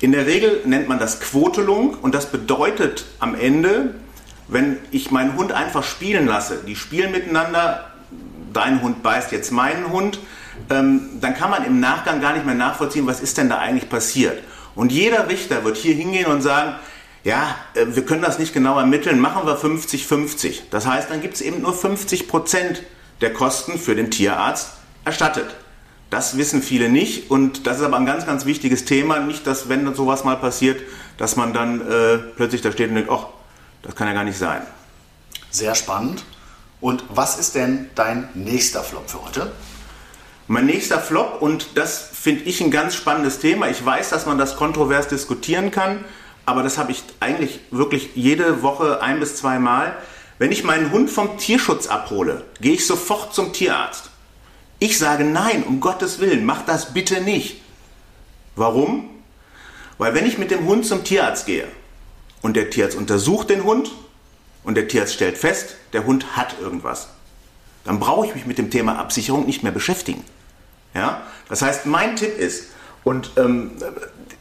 In der Regel nennt man das Quotelung und das bedeutet am Ende, wenn ich meinen Hund einfach spielen lasse, die spielen miteinander, dein Hund beißt jetzt meinen Hund, ähm, dann kann man im Nachgang gar nicht mehr nachvollziehen, was ist denn da eigentlich passiert. Und jeder Richter wird hier hingehen und sagen, ja, äh, wir können das nicht genau ermitteln, machen wir 50-50. Das heißt, dann gibt es eben nur 50 Prozent der Kosten für den Tierarzt erstattet. Das wissen viele nicht und das ist aber ein ganz, ganz wichtiges Thema. Nicht, dass wenn sowas mal passiert, dass man dann äh, plötzlich da steht und denkt, ach, das kann ja gar nicht sein. Sehr spannend. Und was ist denn dein nächster Flop für heute? Mein nächster Flop, und das finde ich ein ganz spannendes Thema. Ich weiß, dass man das kontrovers diskutieren kann, aber das habe ich eigentlich wirklich jede Woche ein bis zweimal. Wenn ich meinen Hund vom Tierschutz abhole, gehe ich sofort zum Tierarzt. Ich sage nein, um Gottes Willen, mach das bitte nicht. Warum? Weil wenn ich mit dem Hund zum Tierarzt gehe und der Tierarzt untersucht den Hund und der Tierarzt stellt fest, der Hund hat irgendwas, dann brauche ich mich mit dem Thema Absicherung nicht mehr beschäftigen. Ja? Das heißt, mein Tipp ist, und ähm,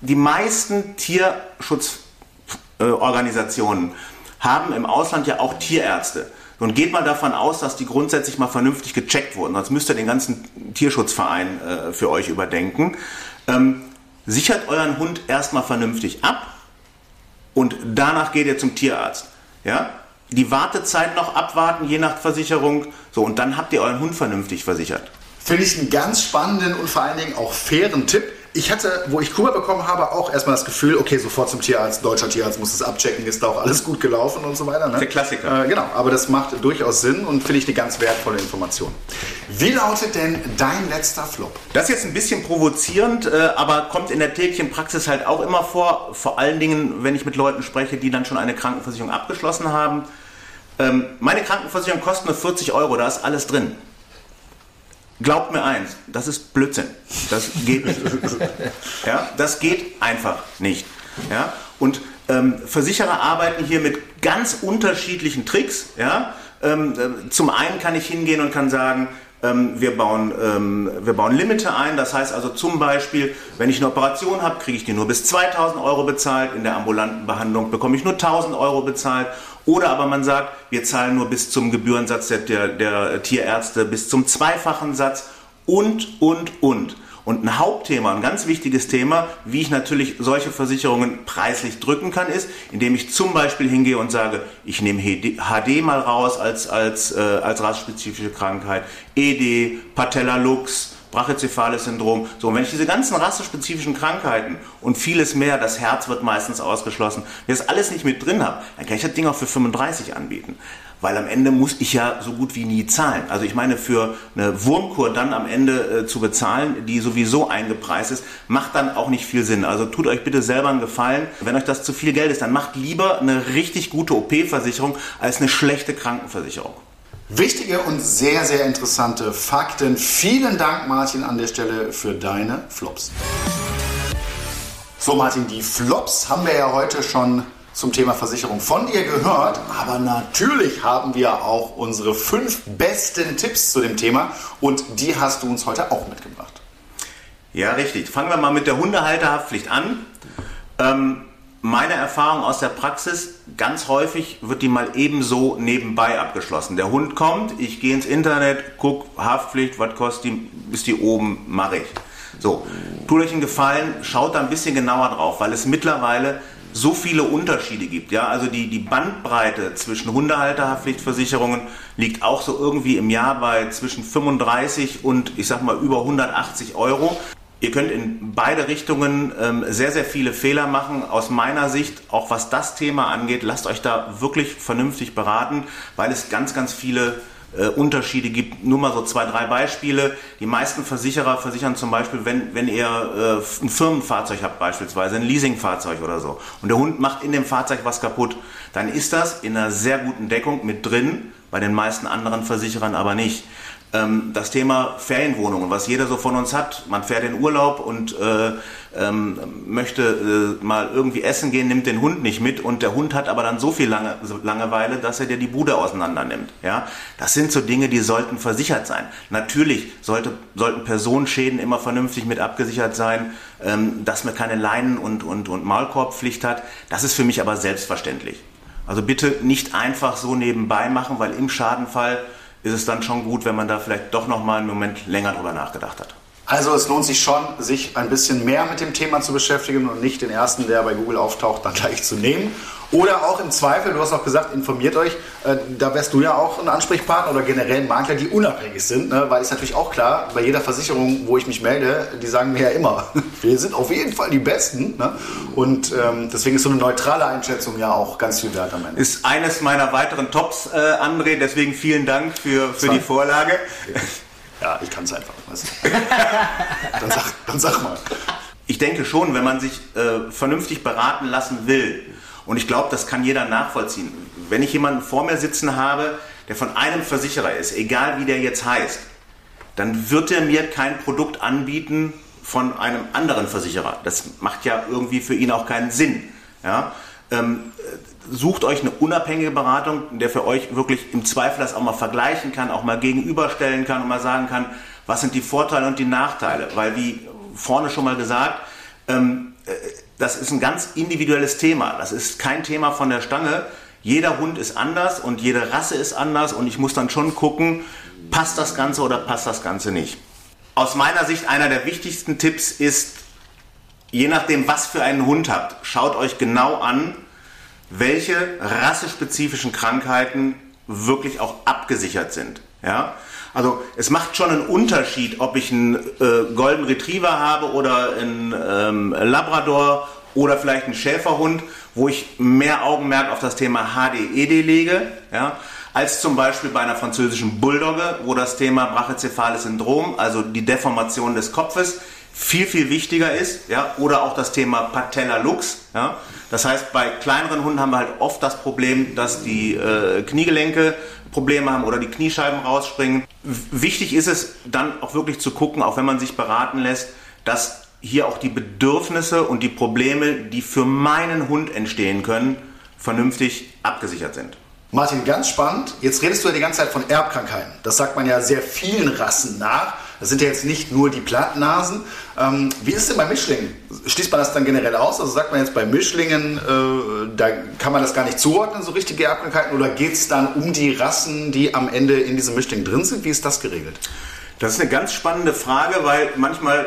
die meisten Tierschutzorganisationen äh, haben im Ausland ja auch Tierärzte. Und geht mal davon aus, dass die grundsätzlich mal vernünftig gecheckt wurden. Sonst müsst ihr den ganzen Tierschutzverein äh, für euch überdenken. Ähm, sichert euren Hund erstmal vernünftig ab und danach geht ihr zum Tierarzt. Ja? Die Wartezeit noch abwarten, je nach Versicherung. So, und dann habt ihr euren Hund vernünftig versichert. Finde ich einen ganz spannenden und vor allen Dingen auch fairen Tipp. Ich hatte, wo ich Kuba bekommen habe, auch erstmal das Gefühl, okay, sofort zum Tierarzt, deutscher Tierarzt muss es abchecken, ist da auch alles gut gelaufen und so weiter. Ne? Der Klassiker. Äh, genau, aber das macht durchaus Sinn und finde ich eine ganz wertvolle Information. Wie lautet denn dein letzter Flop? Das ist jetzt ein bisschen provozierend, äh, aber kommt in der täglichen Praxis halt auch immer vor. Vor allen Dingen, wenn ich mit Leuten spreche, die dann schon eine Krankenversicherung abgeschlossen haben. Ähm, meine Krankenversicherung kostet nur 40 Euro, da ist alles drin. Glaubt mir eins, das ist Blödsinn. Das geht nicht. ja, das geht einfach nicht. Ja, und ähm, Versicherer arbeiten hier mit ganz unterschiedlichen Tricks. Ja, ähm, äh, zum einen kann ich hingehen und kann sagen, ähm, wir, bauen, ähm, wir bauen Limite ein. Das heißt also zum Beispiel, wenn ich eine Operation habe, kriege ich die nur bis 2000 Euro bezahlt. In der ambulanten Behandlung bekomme ich nur 1000 Euro bezahlt. Oder aber man sagt, wir zahlen nur bis zum Gebührensatz der, der, der Tierärzte, bis zum zweifachen Satz und, und, und. Und ein Hauptthema, ein ganz wichtiges Thema, wie ich natürlich solche Versicherungen preislich drücken kann, ist, indem ich zum Beispiel hingehe und sage, ich nehme HD mal raus als, als, äh, als rassspezifische Krankheit, ED, Patella Lux, Brachycephales Syndrom. So, und wenn ich diese ganzen rassespezifischen Krankheiten und vieles mehr, das Herz wird meistens ausgeschlossen, wenn ich das alles nicht mit drin habe, dann kann ich das Ding auch für 35 anbieten. Weil am Ende muss ich ja so gut wie nie zahlen. Also ich meine, für eine Wurmkur dann am Ende äh, zu bezahlen, die sowieso eingepreist ist, macht dann auch nicht viel Sinn. Also tut euch bitte selber einen Gefallen. Wenn euch das zu viel Geld ist, dann macht lieber eine richtig gute OP-Versicherung als eine schlechte Krankenversicherung. Wichtige und sehr, sehr interessante Fakten. Vielen Dank, Martin, an der Stelle für deine Flops. So, Martin, die Flops haben wir ja heute schon zum Thema Versicherung von ihr gehört, aber natürlich haben wir auch unsere fünf besten Tipps zu dem Thema und die hast du uns heute auch mitgebracht. Ja, richtig. Fangen wir mal mit der Hundehalterhaftpflicht an. Ähm, meine Erfahrung aus der Praxis, ganz häufig wird die mal ebenso nebenbei abgeschlossen. Der Hund kommt, ich gehe ins Internet, gucke Haftpflicht, was kostet die, ist die oben, mache ich. So, tut euch einen Gefallen, schaut da ein bisschen genauer drauf, weil es mittlerweile so viele Unterschiede gibt. Ja, also die, die Bandbreite zwischen Hundehalterhaftpflichtversicherungen liegt auch so irgendwie im Jahr bei zwischen 35 und ich sag mal über 180 Euro. Ihr könnt in beide Richtungen ähm, sehr, sehr viele Fehler machen. Aus meiner Sicht, auch was das Thema angeht, lasst euch da wirklich vernünftig beraten, weil es ganz, ganz viele äh, Unterschiede gibt. Nur mal so zwei, drei Beispiele. Die meisten Versicherer versichern zum Beispiel, wenn, wenn ihr äh, ein Firmenfahrzeug habt, beispielsweise ein Leasingfahrzeug oder so, und der Hund macht in dem Fahrzeug was kaputt, dann ist das in einer sehr guten Deckung mit drin, bei den meisten anderen Versicherern aber nicht. Ähm, das Thema Ferienwohnungen, was jeder so von uns hat. Man fährt in Urlaub und äh, ähm, möchte äh, mal irgendwie essen gehen, nimmt den Hund nicht mit und der Hund hat aber dann so viel Lange, Langeweile, dass er dir die Bude auseinander nimmt. Ja? Das sind so Dinge, die sollten versichert sein. Natürlich sollte, sollten Personenschäden immer vernünftig mit abgesichert sein, ähm, dass man keine Leinen- und, und, und Maulkorbpflicht hat. Das ist für mich aber selbstverständlich. Also bitte nicht einfach so nebenbei machen, weil im Schadenfall ist es dann schon gut, wenn man da vielleicht doch noch mal einen Moment länger drüber nachgedacht hat. Also es lohnt sich schon, sich ein bisschen mehr mit dem Thema zu beschäftigen und nicht den ersten, der bei Google auftaucht, dann gleich zu nehmen. Oder auch im Zweifel, du hast auch gesagt, informiert euch, äh, da wärst du ja auch ein Ansprechpartner oder generell Makler, die unabhängig sind, ne? weil ist natürlich auch klar, bei jeder Versicherung, wo ich mich melde, die sagen mir ja immer, wir sind auf jeden Fall die Besten. Ne? Und ähm, deswegen ist so eine neutrale Einschätzung ja auch ganz viel wert am Ende. Ist eines meiner weiteren Tops, äh, André, deswegen vielen Dank für, für die Vorlage. Ja, ich kann es einfach. Weißt du? dann, sag, dann sag mal. Ich denke schon, wenn man sich äh, vernünftig beraten lassen will, und ich glaube, das kann jeder nachvollziehen, wenn ich jemanden vor mir sitzen habe, der von einem Versicherer ist, egal wie der jetzt heißt, dann wird er mir kein Produkt anbieten von einem anderen Versicherer. Das macht ja irgendwie für ihn auch keinen Sinn. Ja? Ähm, sucht euch eine unabhängige Beratung, der für euch wirklich im Zweifel das auch mal vergleichen kann, auch mal gegenüberstellen kann und mal sagen kann, was sind die Vorteile und die Nachteile. Weil wie vorne schon mal gesagt, ähm, äh, das ist ein ganz individuelles Thema. Das ist kein Thema von der Stange. Jeder Hund ist anders und jede Rasse ist anders und ich muss dann schon gucken, passt das Ganze oder passt das Ganze nicht. Aus meiner Sicht einer der wichtigsten Tipps ist, je nachdem, was für einen Hund habt, schaut euch genau an, welche rassespezifischen Krankheiten wirklich auch abgesichert sind. Ja? Also es macht schon einen Unterschied, ob ich einen äh, Golden Retriever habe oder einen ähm, Labrador oder vielleicht einen Schäferhund, wo ich mehr Augenmerk auf das Thema HDED lege, ja, als zum Beispiel bei einer französischen Bulldogge, wo das Thema brachycephales Syndrom, also die Deformation des Kopfes, viel, viel wichtiger ist, ja, oder auch das Thema Patella Lux, ja. Das heißt, bei kleineren Hunden haben wir halt oft das Problem, dass die äh, Kniegelenke Probleme haben oder die Kniescheiben rausspringen. Wichtig ist es dann auch wirklich zu gucken, auch wenn man sich beraten lässt, dass hier auch die Bedürfnisse und die Probleme, die für meinen Hund entstehen können, vernünftig abgesichert sind. Martin, ganz spannend. Jetzt redest du ja die ganze Zeit von Erbkrankheiten. Das sagt man ja sehr vielen Rassen nach. Das sind ja jetzt nicht nur die Plattnasen. Ähm, wie ist es denn bei Mischlingen? Schließt man das dann generell aus? Also sagt man jetzt bei Mischlingen, äh, da kann man das gar nicht zuordnen, so richtige Erbkrankheiten? Oder geht es dann um die Rassen, die am Ende in diesem Mischling drin sind? Wie ist das geregelt? Das ist eine ganz spannende Frage, weil manchmal, äh,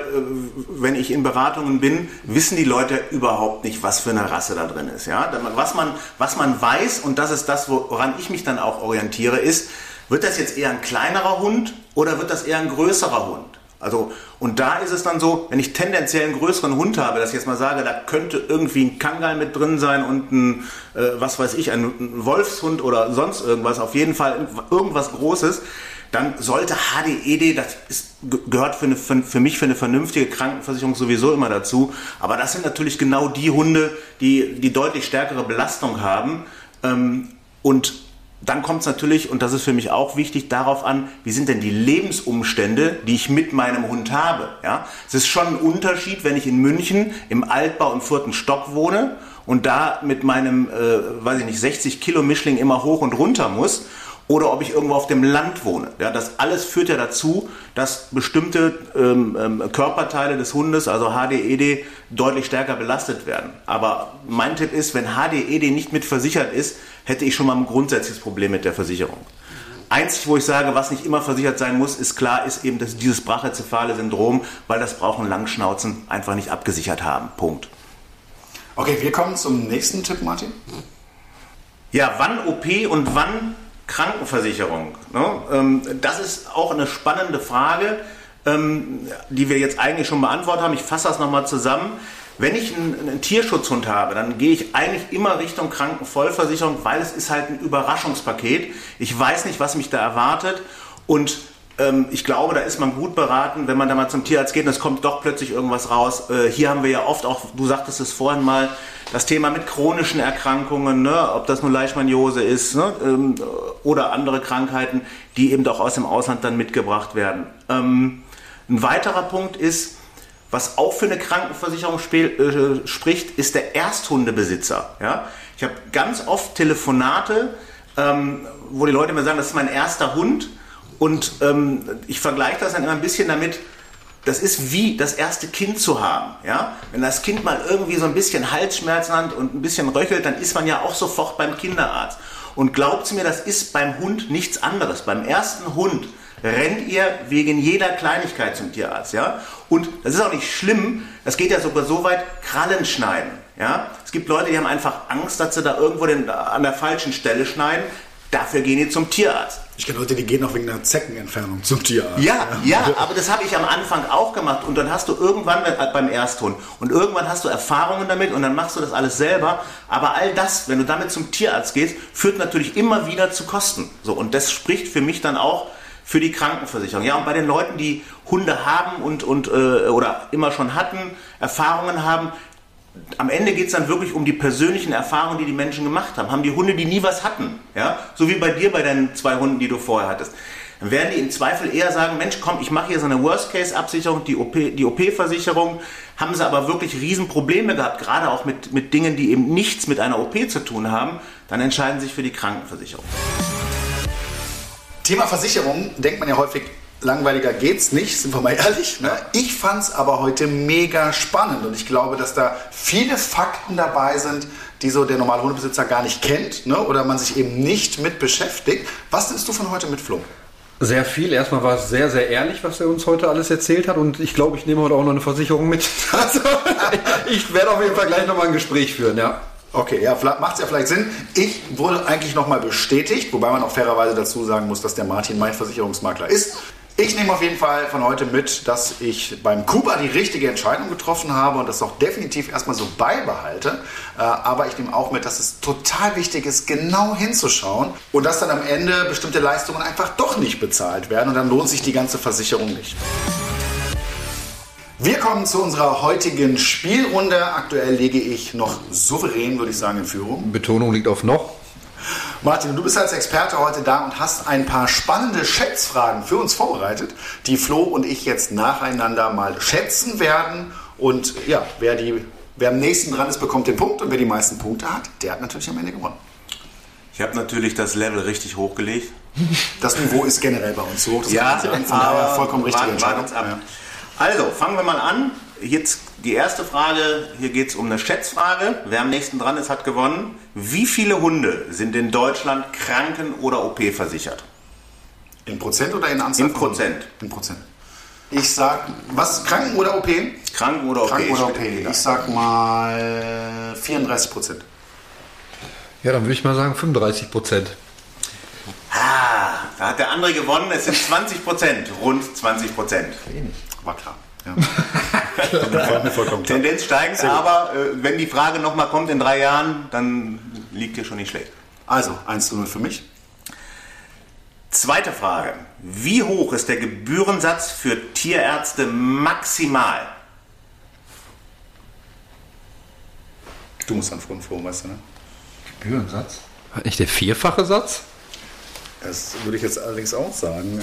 wenn ich in Beratungen bin, wissen die Leute überhaupt nicht, was für eine Rasse da drin ist. Ja? Was, man, was man weiß, und das ist das, woran ich mich dann auch orientiere, ist, wird das jetzt eher ein kleinerer Hund oder wird das eher ein größerer Hund? Also, und da ist es dann so, wenn ich tendenziell einen größeren Hund habe, dass ich jetzt mal sage, da könnte irgendwie ein Kangal mit drin sein und ein, äh, was weiß ich, ein Wolfshund oder sonst irgendwas, auf jeden Fall irgendwas Großes, dann sollte HDED, das ist, gehört für, eine, für, für, mich für eine vernünftige Krankenversicherung sowieso immer dazu. Aber das sind natürlich genau die Hunde, die die deutlich stärkere Belastung haben. Ähm, und dann kommt es natürlich, und das ist für mich auch wichtig, darauf an, wie sind denn die Lebensumstände, die ich mit meinem Hund habe. Ja? Es ist schon ein Unterschied, wenn ich in München im Altbau im vierten Stock wohne und da mit meinem, äh, weiß ich nicht, 60 Kilo Mischling immer hoch und runter muss oder ob ich irgendwo auf dem Land wohne. Ja, das alles führt ja dazu, dass bestimmte ähm, ähm, Körperteile des Hundes, also HDED, deutlich stärker belastet werden. Aber mein Tipp ist, wenn HDED nicht mit versichert ist, hätte ich schon mal ein grundsätzliches Problem mit der Versicherung. Einzig, wo ich sage, was nicht immer versichert sein muss, ist klar, ist eben das, dieses brachycephale Syndrom, weil das brauchen Langschnauzen einfach nicht abgesichert haben. Punkt. Okay, wir kommen zum nächsten Tipp, Martin. Ja, wann OP und wann Krankenversicherung? Ne? Ähm, das ist auch eine spannende Frage, ähm, die wir jetzt eigentlich schon beantwortet haben. Ich fasse das nochmal zusammen. Wenn ich einen, einen, Tierschutzhund habe, dann gehe ich eigentlich immer Richtung Krankenvollversicherung, weil es ist halt ein Überraschungspaket. Ich weiß nicht, was mich da erwartet und ich glaube, da ist man gut beraten, wenn man da mal zum Tierarzt geht und es kommt doch plötzlich irgendwas raus. Äh, hier haben wir ja oft auch, du sagtest es vorhin mal, das Thema mit chronischen Erkrankungen, ne, ob das nur Leishmaniose ist ne, ähm, oder andere Krankheiten, die eben doch aus dem Ausland dann mitgebracht werden. Ähm, ein weiterer Punkt ist, was auch für eine Krankenversicherung äh, spricht, ist der Ersthundebesitzer. Ja? Ich habe ganz oft Telefonate, ähm, wo die Leute mir sagen, das ist mein erster Hund. Und ähm, ich vergleiche das dann immer ein bisschen damit, das ist wie das erste Kind zu haben. Ja? Wenn das Kind mal irgendwie so ein bisschen Halsschmerzen hat und ein bisschen röchelt, dann ist man ja auch sofort beim Kinderarzt. Und glaubt mir, das ist beim Hund nichts anderes. Beim ersten Hund rennt ihr wegen jeder Kleinigkeit zum Tierarzt. Ja? Und das ist auch nicht schlimm, das geht ja sogar so weit, Krallen schneiden. Ja? Es gibt Leute, die haben einfach Angst, dass sie da irgendwo den, an der falschen Stelle schneiden. Dafür gehen die zum Tierarzt. Ich kenne Leute, die gehen auch wegen einer Zeckenentfernung zum Tierarzt. Ja, ja, aber das habe ich am Anfang auch gemacht. Und dann hast du irgendwann beim Ersthund und irgendwann hast du Erfahrungen damit und dann machst du das alles selber. Aber all das, wenn du damit zum Tierarzt gehst, führt natürlich immer wieder zu Kosten. So, und das spricht für mich dann auch für die Krankenversicherung. Ja, und bei den Leuten, die Hunde haben und, und äh, oder immer schon hatten, Erfahrungen haben, am Ende geht es dann wirklich um die persönlichen Erfahrungen, die die Menschen gemacht haben. Haben die Hunde, die nie was hatten, ja, so wie bei dir bei deinen zwei Hunden, die du vorher hattest, dann werden die im Zweifel eher sagen, Mensch, komm, ich mache hier so eine Worst-Case-Absicherung, die OP, die OP-Versicherung. Haben sie aber wirklich Riesenprobleme gehabt, gerade auch mit, mit Dingen, die eben nichts mit einer OP zu tun haben, dann entscheiden sie sich für die Krankenversicherung. Thema Versicherung denkt man ja häufig, langweiliger geht's nicht, sind wir mal ehrlich. Ne? Ich fand's aber heute mega spannend und ich glaube, dass da viele Fakten dabei sind, die so der normale Hundebesitzer gar nicht kennt ne? oder man sich eben nicht mit beschäftigt. Was nimmst du von heute mit, Flo? Sehr viel. Erstmal war es sehr, sehr ehrlich, was er uns heute alles erzählt hat. Und ich glaube, ich nehme heute auch noch eine Versicherung mit. Also, ich werde auf jeden Fall gleich nochmal ein Gespräch führen, ja. Okay, ja, macht es ja vielleicht Sinn. Ich wurde eigentlich nochmal bestätigt, wobei man auch fairerweise dazu sagen muss, dass der Martin mein Versicherungsmakler ist. Ich nehme auf jeden Fall von heute mit, dass ich beim Kuba die richtige Entscheidung getroffen habe und das auch definitiv erstmal so beibehalte. Äh, aber ich nehme auch mit, dass es total wichtig ist, genau hinzuschauen und dass dann am Ende bestimmte Leistungen einfach doch nicht bezahlt werden und dann lohnt sich die ganze Versicherung nicht. Wir kommen zu unserer heutigen Spielrunde. Aktuell lege ich noch souverän, würde ich sagen, in Führung. Betonung liegt auf noch. Martin, du bist als Experte heute da und hast ein paar spannende Schätzfragen für uns vorbereitet, die Flo und ich jetzt nacheinander mal schätzen werden. Und ja, wer, die, wer am nächsten dran ist, bekommt den Punkt und wer die meisten Punkte hat, der hat natürlich am Ende gewonnen. Ich habe natürlich das Level richtig hochgelegt. Das Niveau ist generell bei uns so. Das ja, von daher vollkommen richtig. Also, fangen wir mal an. Jetzt die erste Frage, hier geht es um eine Schätzfrage. Wer am nächsten dran ist, hat gewonnen. Wie viele Hunde sind in Deutschland kranken- oder OP-versichert? In Prozent oder in Anzahl? In Prozent. In Prozent. Ich sag, was, Kranken oder OP? Kranken oder OP. Kranken oder OP. Ich sag mal 34 Prozent. Ja, dann würde ich mal sagen 35 Prozent. Ah, da hat der andere gewonnen. Es sind 20 Prozent, rund 20 Prozent. War klar. Ja. Tendenz steigend, aber äh, wenn die Frage nochmal kommt in drei Jahren, dann liegt ihr schon nicht schlecht. Also 1 zu 0 für mich. Zweite Frage. Wie hoch ist der Gebührensatz für Tierärzte maximal? Du musst antworten, Flo, weißt du, ne? Gebührensatz? Nicht der vierfache Satz? Das würde ich jetzt allerdings auch sagen.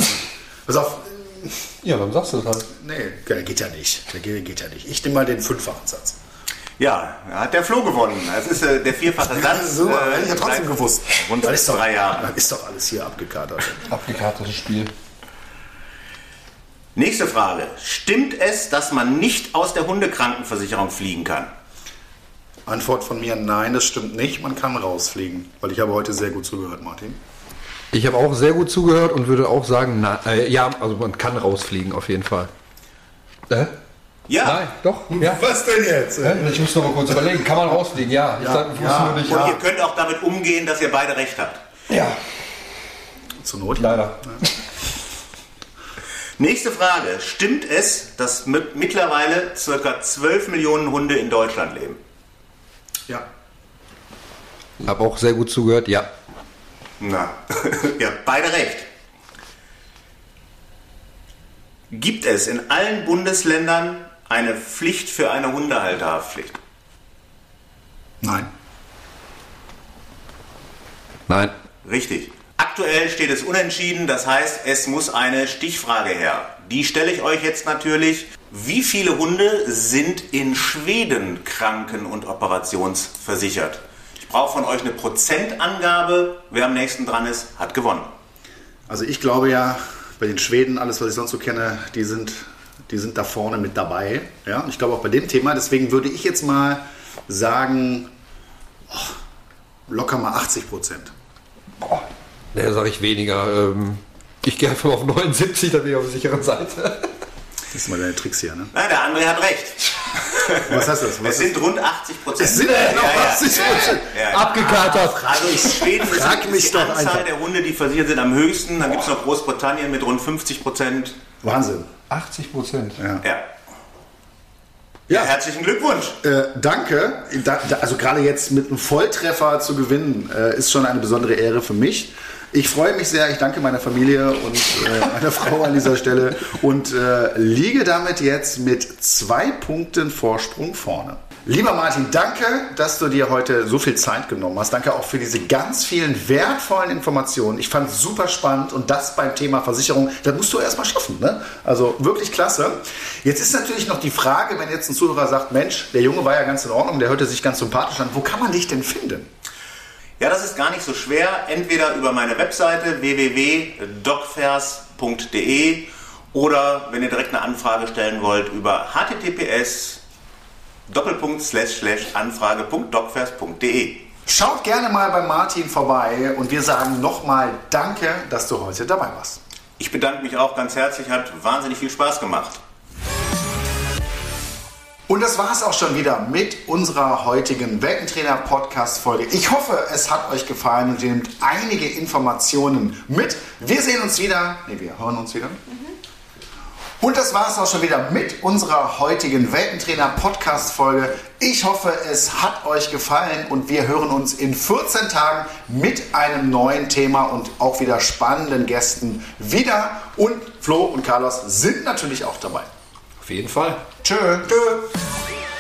Pass auf, ja, dann sagst du es halt. Nee, der geht ja nicht. Der geht, geht ja nicht. Ich nehme mal den fünffachen Satz. Ja, hat der Flo gewonnen. Das ist äh, der vierfache Satz. So, äh, hätte ich ja trotzdem gewusst. Rund Das ist doch, drei Jahre. das ist doch alles hier abgekatert. Abgekartetes Spiel. Nächste Frage. Stimmt es, dass man nicht aus der Hundekrankenversicherung fliegen kann? Antwort von mir, nein, das stimmt nicht. Man kann rausfliegen. Weil ich habe heute sehr gut zugehört, Martin. Ich habe auch sehr gut zugehört und würde auch sagen, na, äh, ja, also man kann rausfliegen auf jeden Fall. Äh? Ja. Nein, doch, ja. Was denn jetzt? Ich muss noch mal kurz überlegen. Kann man rausfliegen? Ja. Ich Ja, sag, ich ja. nicht. Und ihr könnt auch damit umgehen, dass ihr beide recht habt. Ja, Zur Not. leider. Nächste Frage. Stimmt es, dass mit mittlerweile ca. 12 Millionen Hunde in Deutschland leben? Ja. Habe auch sehr gut zugehört. Ja. Na, ihr habt beide recht. Gibt es in allen Bundesländern eine Pflicht für eine Hundehalterhaftpflicht? Nein. Nein. Richtig. Aktuell steht es unentschieden, das heißt, es muss eine Stichfrage her. Die stelle ich euch jetzt natürlich. Wie viele Hunde sind in Schweden kranken- und operationsversichert? Ich brauche von euch eine Prozentangabe. Wer am nächsten dran ist, hat gewonnen. Also ich glaube ja, bei den Schweden, alles was ich sonst so kenne, die sind, die sind da vorne mit dabei. Ja, und ich glaube auch bei dem Thema, deswegen würde ich jetzt mal sagen, oh, locker mal 80 Prozent. Da sage ich weniger. Ähm, ich gehe einfach mal auf 79, dann bin ich auf der sicheren Seite. Das sind mal deine Tricks hier, ne? Nein, der André hat recht. Was heißt das? Es Was sind rund 80 Prozent. es sind ja noch 80 Prozent. Ja, ja. Abgekatert. Also in Schweden Frag ist mich die doch Anzahl einfach. der Hunde, die versichert sind, am höchsten. Dann gibt es noch Großbritannien mit rund 50 Prozent. Wahnsinn. 80 Prozent. Ja. Ja. Ja. Herzlichen Glückwunsch. Äh, danke. Da, da, also gerade jetzt mit einem Volltreffer zu gewinnen, äh, ist schon eine besondere Ehre für mich. Ich freue mich sehr. Ich danke meiner Familie und äh, meiner Frau an dieser Stelle und äh, liege damit jetzt mit zwei Punkten Vorsprung vorne. Lieber Martin, danke, dass du dir heute so viel Zeit genommen hast. Danke auch für diese ganz vielen wertvollen Informationen. Ich fand es super spannend und das beim Thema Versicherung, das musst du erst mal schaffen. Ne? Also wirklich klasse. Jetzt ist natürlich noch die Frage, wenn jetzt ein Zuhörer sagt, Mensch, der Junge war ja ganz in Ordnung, der hörte sich ganz sympathisch an. Wo kann man dich denn finden? Ja, das ist gar nicht so schwer. Entweder über meine Webseite www.docfers.de oder wenn ihr direkt eine Anfrage stellen wollt, über https anfrage.docfers.de. Schaut gerne mal bei Martin vorbei und wir sagen nochmal Danke, dass du heute dabei warst. Ich bedanke mich auch ganz herzlich, hat wahnsinnig viel Spaß gemacht. Und das war es auch schon wieder mit unserer heutigen Weltentrainer-Podcast-Folge. Ich hoffe, es hat euch gefallen und ihr nehmt einige Informationen mit. Wir sehen uns wieder. Ne, wir hören uns wieder. Und das war es auch schon wieder mit unserer heutigen Weltentrainer-Podcast-Folge. Ich hoffe, es hat euch gefallen und wir hören uns in 14 Tagen mit einem neuen Thema und auch wieder spannenden Gästen wieder. Und Flo und Carlos sind natürlich auch dabei. Auf jeden Fall. Tschö. Tschö.